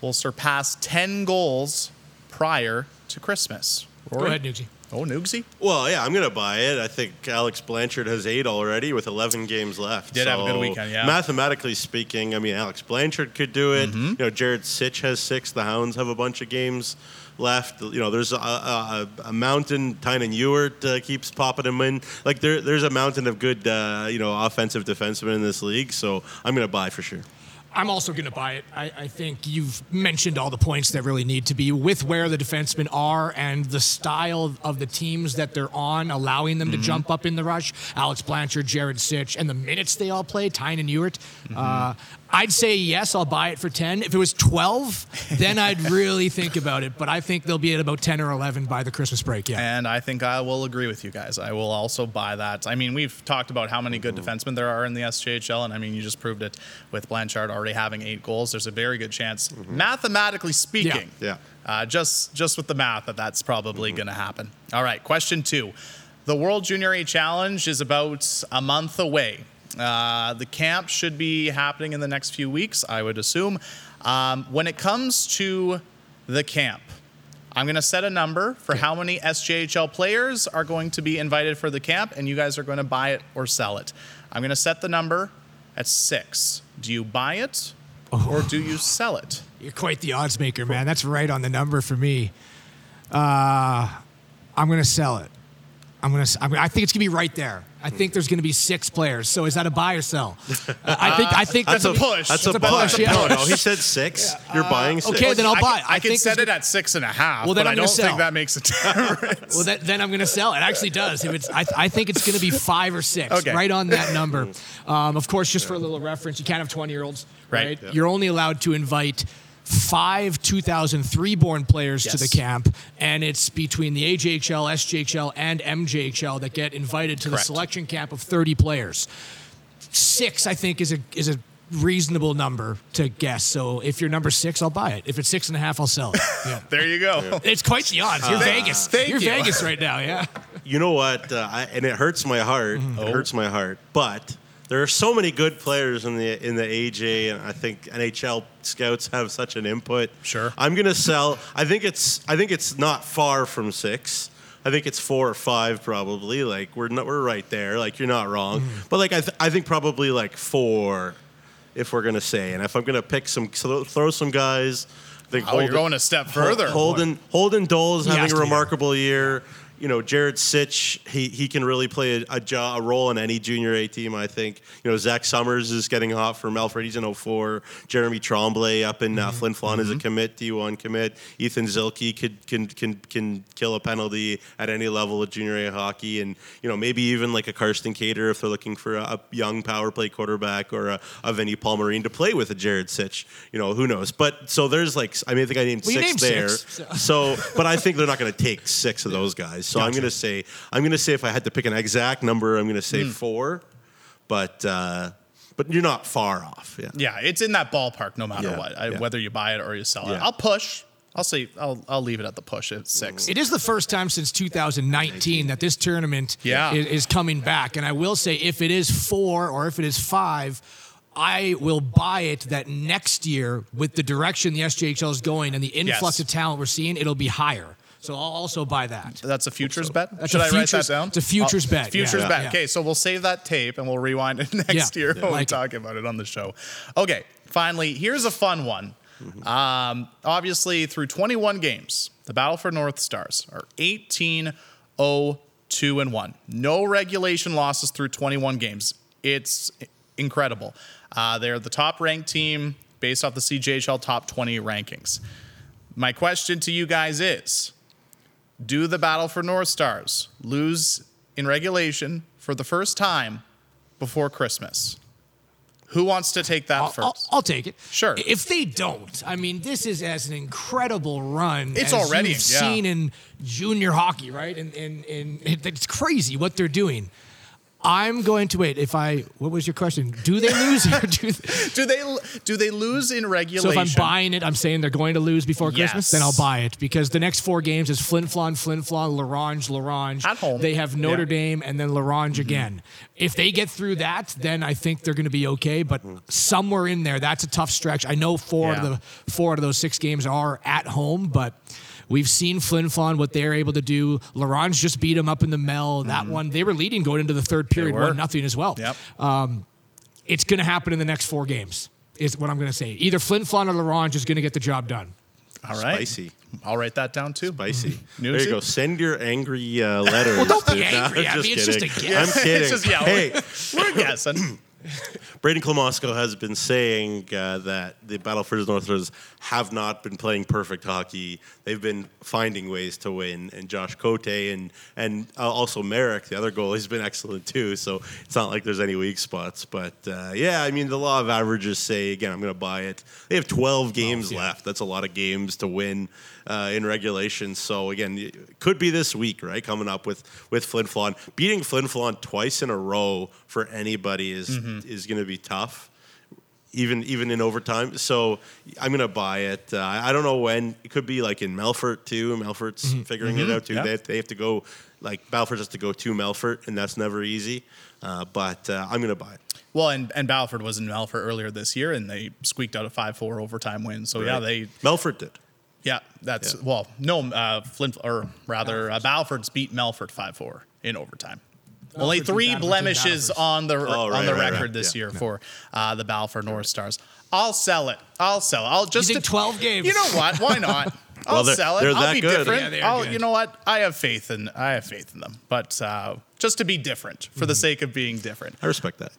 A: will surpass 10 goals prior to Christmas?
B: Go ahead, Nugsy.
A: Oh, Nugsy?
C: Well, yeah, I'm going to buy it. I think Alex Blanchard has eight already with 11 games left.
A: Did have a good weekend, yeah.
C: Mathematically speaking, I mean, Alex Blanchard could do it.
A: Mm-hmm.
C: You know, Jared Sitch has six. The Hounds have a bunch of games left. You know, there's a, a, a mountain. Tynan Ewart uh, keeps popping him in. Like there, there's a mountain of good, uh, you know, offensive defensemen in this league. So I'm going to buy for sure.
B: I'm also going to buy it. I, I think you've mentioned all the points that really need to be with where the defensemen are and the style of the teams that they're on, allowing them to jump up in the rush. Alex Blanchard, Jared Sitch, and the minutes they all play, Tynan Ewart. Uh, I'd say yes, I'll buy it for 10. If it was 12, then I'd really think about it. But I think they'll be at about 10 or 11 by the Christmas break. Yeah.
A: And I think I will agree with you guys. I will also buy that. I mean, we've talked about how many good defensemen there are in the SJHL, and I mean, you just proved it with Blanchard already having eight goals. There's a very good chance, mathematically speaking,
C: Yeah.
A: uh, just just with the math, that that's probably going to happen. All right, question two: The World Junior A Challenge is about a month away. Uh, the camp should be happening in the next few weeks, I would assume. Um, when it comes to the camp, I'm going to set a number for how many SJHL players are going to be invited for the camp, and you guys are going to buy it or sell it. I'm going to set the number at six. Do you buy it or do you sell it?
B: You're quite the odds maker, man. That's right on the number for me. Uh, I'm going to sell it. I'm going to. I think it's going to be right there. I think there's going to be six players. So is that a buy or sell? Uh, I think. I think
A: That's
B: that's,
A: a push.
C: That's,
A: That's
C: a,
A: a
C: push.
B: push, yeah.
C: No, no, he said six. You're buying six.
B: okay, then I'll buy.
A: Can, I,
B: I
A: can
B: think
A: set
B: there's
A: it at six and a half,
B: Well, then
A: but
B: I'm
A: I
B: gonna
A: don't
B: sell.
A: think that makes a difference.
B: Well, that, then I'm going to sell. It actually does. If it's, I, I think it's going to be five or six,
A: Okay.
B: right on that number. Um, of course, just for a little reference, you can't have 20 year olds,
A: Right.
B: right? You're only allowed to invite five 2003 born players to the camp, and it's between the AJHL, SJHL, and MJHL that get invited to
A: Correct.
B: the selection camp of 30 players. Six, I think, is a is a reasonable number to guess. So if you're number six, I'll buy it. If it's six and a half, I'll sell it. Yeah.
A: there you go.
B: It's quite the odds. You're Vegas.
A: thank
B: You're
A: you.
B: Vegas right now, yeah.
C: you know what? Uh, I, and it hurts my heart.
A: Mm-hmm.
C: It hurts my heart. But there are so many good players in the in the AJ, and I think NHL scouts have such an input.
A: Sure.
C: I'm gonna sell. I think it's I think it's not far from six. I think it's four or five probably. Like we're not, we're right there. Like you're not wrong.
A: Mm-hmm.
C: But like I th- I think probably like four, if we're gonna say. And if I'm gonna pick some throw throw some guys. I think
A: Oh, you're going a step further.
C: Holden Holden Dole is having a remarkable year. You know, Jared Sitch, he, he can really play a, a, a role in any junior A team, I think. You know, Zach Summers is getting hot from Alfred. He's in 04. Jeremy Tremblay up in uh, Flin Flon is a commit, D1 commit. Ethan Zilke could, can, can, can kill a penalty at any level of junior A hockey. And, you know, maybe even like a Karsten Cater if they're looking for a, a young power play quarterback or a, a Vinny Palmerine to play with a Jared Sitch. You know, who knows? But so there's like, I mean, I think I named
B: Well,
C: six
B: named
C: there.
B: six,
C: So, but I think they're not going to take six of those guys. So I'm going to say, I'm going to say if I had to pick an exact number, I'm going to say four. But, uh, but you're not far off. Yeah.
A: Yeah, it's in that ballpark no matter
C: Yeah,
A: what, I,
C: yeah.
A: whether you buy it or you sell it.
C: Yeah.
A: I'll push. I'll say I'll I'll leave it at the push at six.
B: It is the first time since 2019 that this tournament
A: Yeah.
B: is, is coming back. And I will say, if it is four or if it is five, I will buy it that next year, with the direction the SJHL is going and the influx
A: Yes.
B: of talent we're seeing, it'll be higher. So I'll also buy that.
A: That's a futures bet.
B: That's
A: Should I write that
B: futures-
A: down?
B: it's a futures
A: Oh,
B: bet,
A: Futures
B: yeah.
A: bet.
B: Yeah.
A: Okay, so we'll save that tape and we'll rewind it next year when we
B: like it.
A: about it on the show. Okay, finally, here's a fun one.
B: Mm-hmm.
A: Um, obviously, through 21 games, the Battleford North Stars are 18 0 2 and 1. No regulation losses through 21 games. It's incredible. Uh, they're the top ranked team based off the CJHL top 20 rankings. My question to you guys is do the Battleford North Stars lose in regulation for the first time before Christmas? Who wants to take that
B: I'll,
A: 1st
B: I'll, I'll take it.
A: Sure.
B: If they don't, I mean, this is as an incredible run.
A: It's
B: as
A: already, yeah.
B: seen in junior hockey, right? And and and it's crazy what they're doing. I'm going to wait. If I, what was your question? Do they lose or do? They,
A: do they do they lose in regulation?
B: so if I'm buying it, I'm saying they're going to lose before Christmas. Then I'll buy it because the next four games is Flin Flon, Flin Flon, La Ronge, Larange.
A: At home.
B: They have Notre
A: Yeah. Mm-hmm.
B: Dame and then La Ronge again. If they get through that, then I think they're going to be okay. But somewhere in there, that's a tough stretch. I know four
A: Yeah.
B: of the four out of those six games are at home, but. We've seen Flin Flon, what they're able to do. La Ronge just beat him up in the Mel. That one, they were leading going into the third period,
A: Mm-hmm.
B: one nothing as well
A: Yep.
B: it's going to happen in the next four games. Is what I'm going to say. Either Flin Flon or La Ronge is going to get the job done.
A: All right.
C: Spicy.
A: I'll write that down too.
C: Spicy.
A: New
C: there you go. Send your angry uh, letters.
B: don't be angry
C: No,
B: at me. It's just a
C: kidding.
B: guess.
C: I'm kidding.
A: It's just, yeah,
C: hey,
A: We're guessing.
C: Braden Klamosko has been saying uh, that the Battleford Northers have not been playing perfect hockey. They've been finding ways to win, and Josh Cote and and uh, also Merrick, the other goal, has been excellent too. So it's not like there's any weak spots. But uh, yeah, I mean the law of averages say again, I'm going to buy it. They have 12 games left. That's a lot of games to win uh, in regulation. So again, it could be this week, right? Coming up with with Flin Flon, beating Flin Flon twice in a row for anybody is is going to be tough. Even even in overtime, so I'm gonna buy it. Uh, I don't know when. It could be like in Melfort too. Melfort's figuring it out too. They, they have to go like Battleford has to go to Melfort, and that's never easy. Uh, but uh, I'm gonna buy it.
A: Well, and, and Battleford was in Melfort earlier this year, and they squeaked out a 5 4 overtime win. So, yeah, they,
C: Melfort did.
A: yeah, that's,
C: Yeah.
A: well, no, uh, Flint, or rather, uh, Battleford's beat Melfort 5 4 in overtime. Only
B: Battleford three
A: blemishes on the
C: Oh,
A: on the
C: right,
A: record
C: right.
A: this
C: Yeah.
A: year for uh, the Battleford North Stars. I'll sell it. I'll sell it. I'll just
B: think
A: to-
B: 12 games?
A: You know what? Why not? I'll
C: Well, they're-
A: sell it.
C: they're
A: I'll
C: that
A: be
C: good.
A: different.
B: Yeah, they are
A: I'll,
B: good.
A: you know what? I have faith in I have faith in them. But uh, just to be different, for the
B: Mm-hmm.
A: sake of being different.
C: I respect that.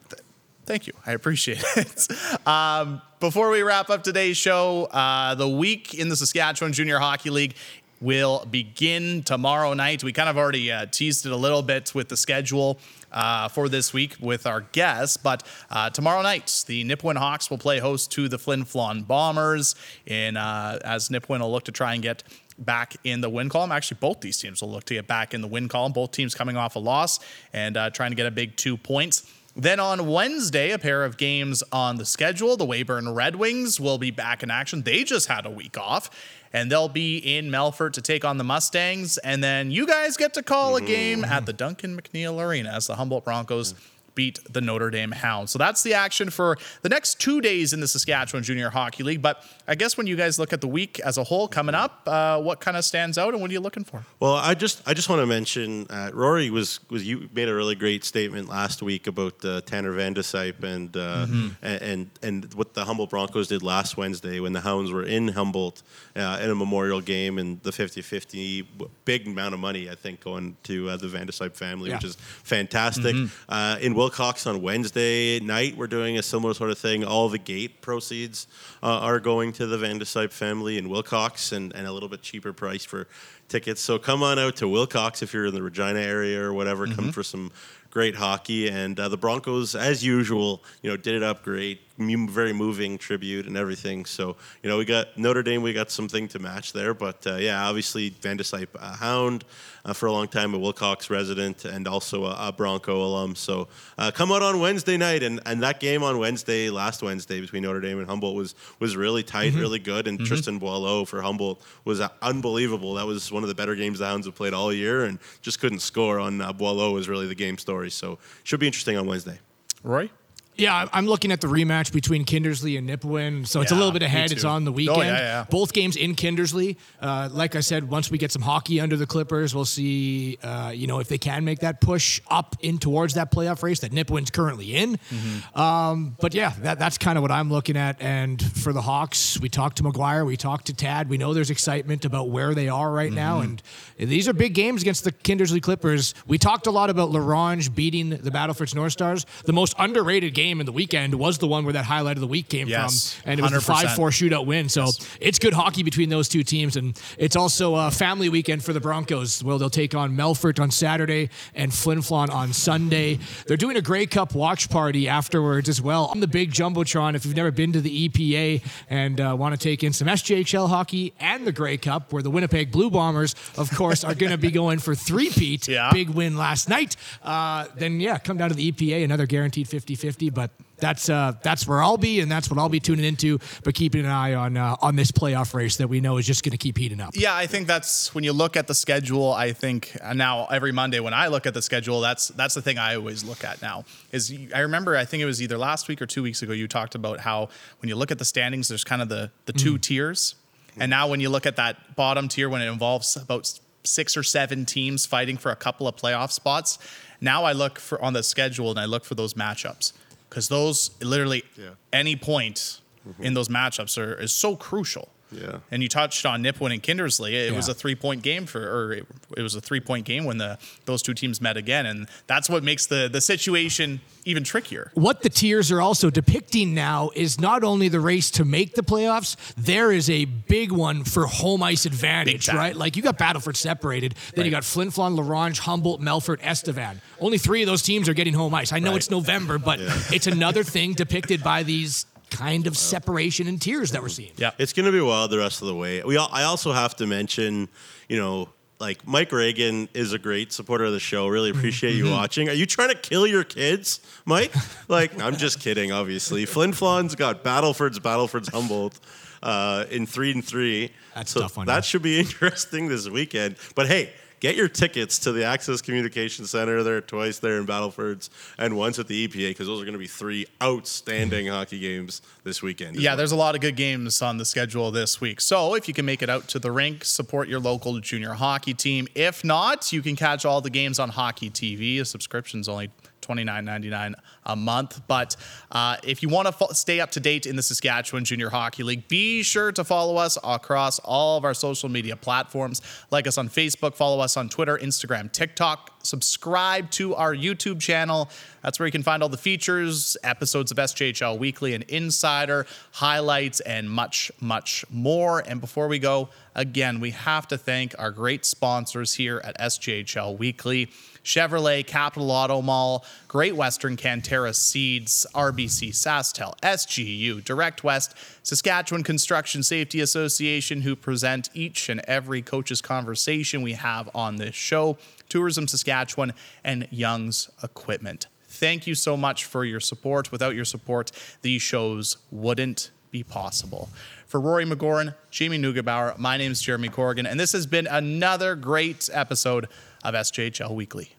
A: Thank you. I appreciate it. Um, before we wrap up today's show, uh, the week in the Saskatchewan Junior Hockey League will begin tomorrow night. We kind of already uh, teased it a little bit with the schedule uh, for this week with our guests, but uh, tomorrow night the Nipawin Hawks will play host to the Flin Flon Bombers, in uh, as Nipawin will look to try and get back in the win column. Actually, both these teams will look to get back in the win column. Both teams coming off a loss and uh, trying to get a big two points. Then on Wednesday, a pair of games on the schedule. The Weyburn Red Wings will be back in action. They just had a week off, and they'll be in Melfort to take on the Mustangs. And then you guys get to call a mm-hmm. game at the Duncan McNeil Arena as the Humboldt Broncos beat the Notre Dame Hounds. So that's the action for the next two days in the Saskatchewan Junior Hockey League. But I guess when you guys look at the week as a whole coming up, uh, what kind of stands out and what are you looking for?
C: Well, I just I just want to mention uh, Rory was was you made a really great statement last week about uh, Tanner Van de Sype and, uh, and and and what the Humboldt Broncos did last Wednesday when the Hounds were in Humboldt uh, in a memorial game and the 50-50 big amount of money I think going to uh, the Van de Sype family,
B: Yeah.
C: which is fantastic. Uh, in Wilcox on Wednesday night, we're doing a similar sort of thing. All the gate proceeds uh, are going to the Van de family in Wilcox and, and a little bit cheaper price for tickets. So come on out to Wilcox if you're in the Regina area or whatever. Come for some great hockey. And uh, the Broncos, as usual, you know, did it up great. Very moving tribute and everything. So you know, we got Notre Dame. We got something to match there. But uh, yeah, obviously Van de Sype, a Hound uh, for a long time, a Wilcox resident, and also a, a Bronco alum. So uh, come out on Wednesday night, and, and that game on Wednesday, last Wednesday between Notre Dame and Humboldt was was really tight, really good. And Tristan Boileau for Humboldt was uh, unbelievable. That was one of the better games the Hounds have played all year, and just couldn't score on uh, Boileau was really the game story. So should be interesting on Wednesday.
A: Rory?
B: Yeah, I'm looking at the rematch between Kindersley and Nipawin. So it's a little bit ahead. It's on the
A: Oh,
B: weekend.
A: yeah, yeah.
B: Both games in Kindersley. Uh, like I said, once we get some hockey under the Clippers, we'll see. Uh, you know, if they can make that push up in towards that playoff race that Nipawin's currently in.
A: Mm-hmm.
B: Um, but yeah, that, that's kind of what I'm looking at. And for the Hawks, we talked to McGuire, we talked to Tad. We know there's excitement about where they are right now,
A: Mm-hmm.
B: and these are big games against the Kindersley Clippers. We talked a lot about La Ronge beating the Battlefords North Stars. The most underrated game in the weekend was the one where that highlight of the week came
A: Yes,
B: from, and it was
A: 100%.
B: five-four shootout win. So it's good hockey between those two teams, and it's also a family weekend for the Broncos. Well, they'll take on Melfort on Saturday and Flin Flon on Sunday. They're doing a Grey Cup watch party afterwards as well on the big jumbotron. If you've never been to the EPA and uh, want to take in some SJHL hockey and the Grey Cup, where the Winnipeg Blue Bombers, of course, are going to be going for three-peat.
A: Yeah.
B: Big win last night. Uh, then yeah, come down to the EPA, another guaranteed 50-50, but. That's uh, that's where I'll be, and that's what I'll be tuning into. But keeping an eye on uh, on this playoff race that we know is just going to keep heating up.
A: Yeah, I think that's when you look at the schedule. I think uh, now every Monday when I look at the schedule, that's that's the thing I always look at now. Is I remember I think it was either last week or two weeks ago you talked about how when you look at the standings, there's kind of the the two tiers, and now when you look at that bottom tier when it involves about six or seven teams fighting for a couple of playoff spots, now I look for on the schedule and I look for those matchups because those literally
C: Yeah.
A: any point mm-hmm. in those matchups are is so crucial.
C: Yeah.
A: And you touched on Nipawin and Kindersley. It was a three point game for, or it, it was a three point game when the those two teams met again, and that's what makes the the situation even trickier.
B: What the tiers are also depicting now is not only the race to make the playoffs, there is a big one for home ice advantage, right? Like you got Battleford separated, then you got Flin Flon, La Ronge, Humboldt, Melfort, Estevan. Only three of those teams are getting home ice. I know
A: Right.
B: it's November, but it's another thing depicted by these kind of separation and tiers that we're seeing.
A: Yeah.
C: It's going to be wild the rest of the way. We all, I also have to mention, you know, like Mike Reagan is a great supporter of the show. Really appreciate you watching. Are you trying to kill your kids, Mike? Like, I'm just kidding. Obviously, Flin Flon's got Battleford's Battleford's Humboldt uh, in three and three.
B: That's
C: so
B: tough one,
C: That
B: yeah.
C: should be interesting this weekend. But hey. Get your tickets to the Access Communication Center. There twice there in Battleford's and once at the EPA because those are going to be three outstanding mm-hmm. hockey games this weekend.
A: Yeah,
C: well.
A: there's a lot of good games on the schedule this week. So if you can make it out to the rink, support your local junior hockey team. If not, you can catch all the games on Hockey TV. A subscription's only $29.99 a month. But uh, if you want to fo- stay up to date in the Saskatchewan Junior Hockey League, be sure to follow us across all of our social media platforms. Like us on Facebook, follow us on Twitter, Instagram, TikTok. Subscribe to our YouTube channel. That's where you can find all the features, episodes of SJHL Weekly and Insider, highlights, and much, much more. And before we go, again, we have to thank our great sponsors here at SJHL Weekly. Chevrolet, Capital Auto Mall, Great Western Canterra Seeds, RBC SaskTel, SGEU, Direct West, Saskatchewan Construction Safety Association, who present each and every coach's conversation we have on this show, Tourism Saskatchewan, and Young's Equipment. Thank you so much for your support. Without your support, these shows wouldn't be possible. For Rory McGoran, Jamie Neugebauer, my name is Jeremy Corrigan, and this has been another great episode of SJHL Weekly.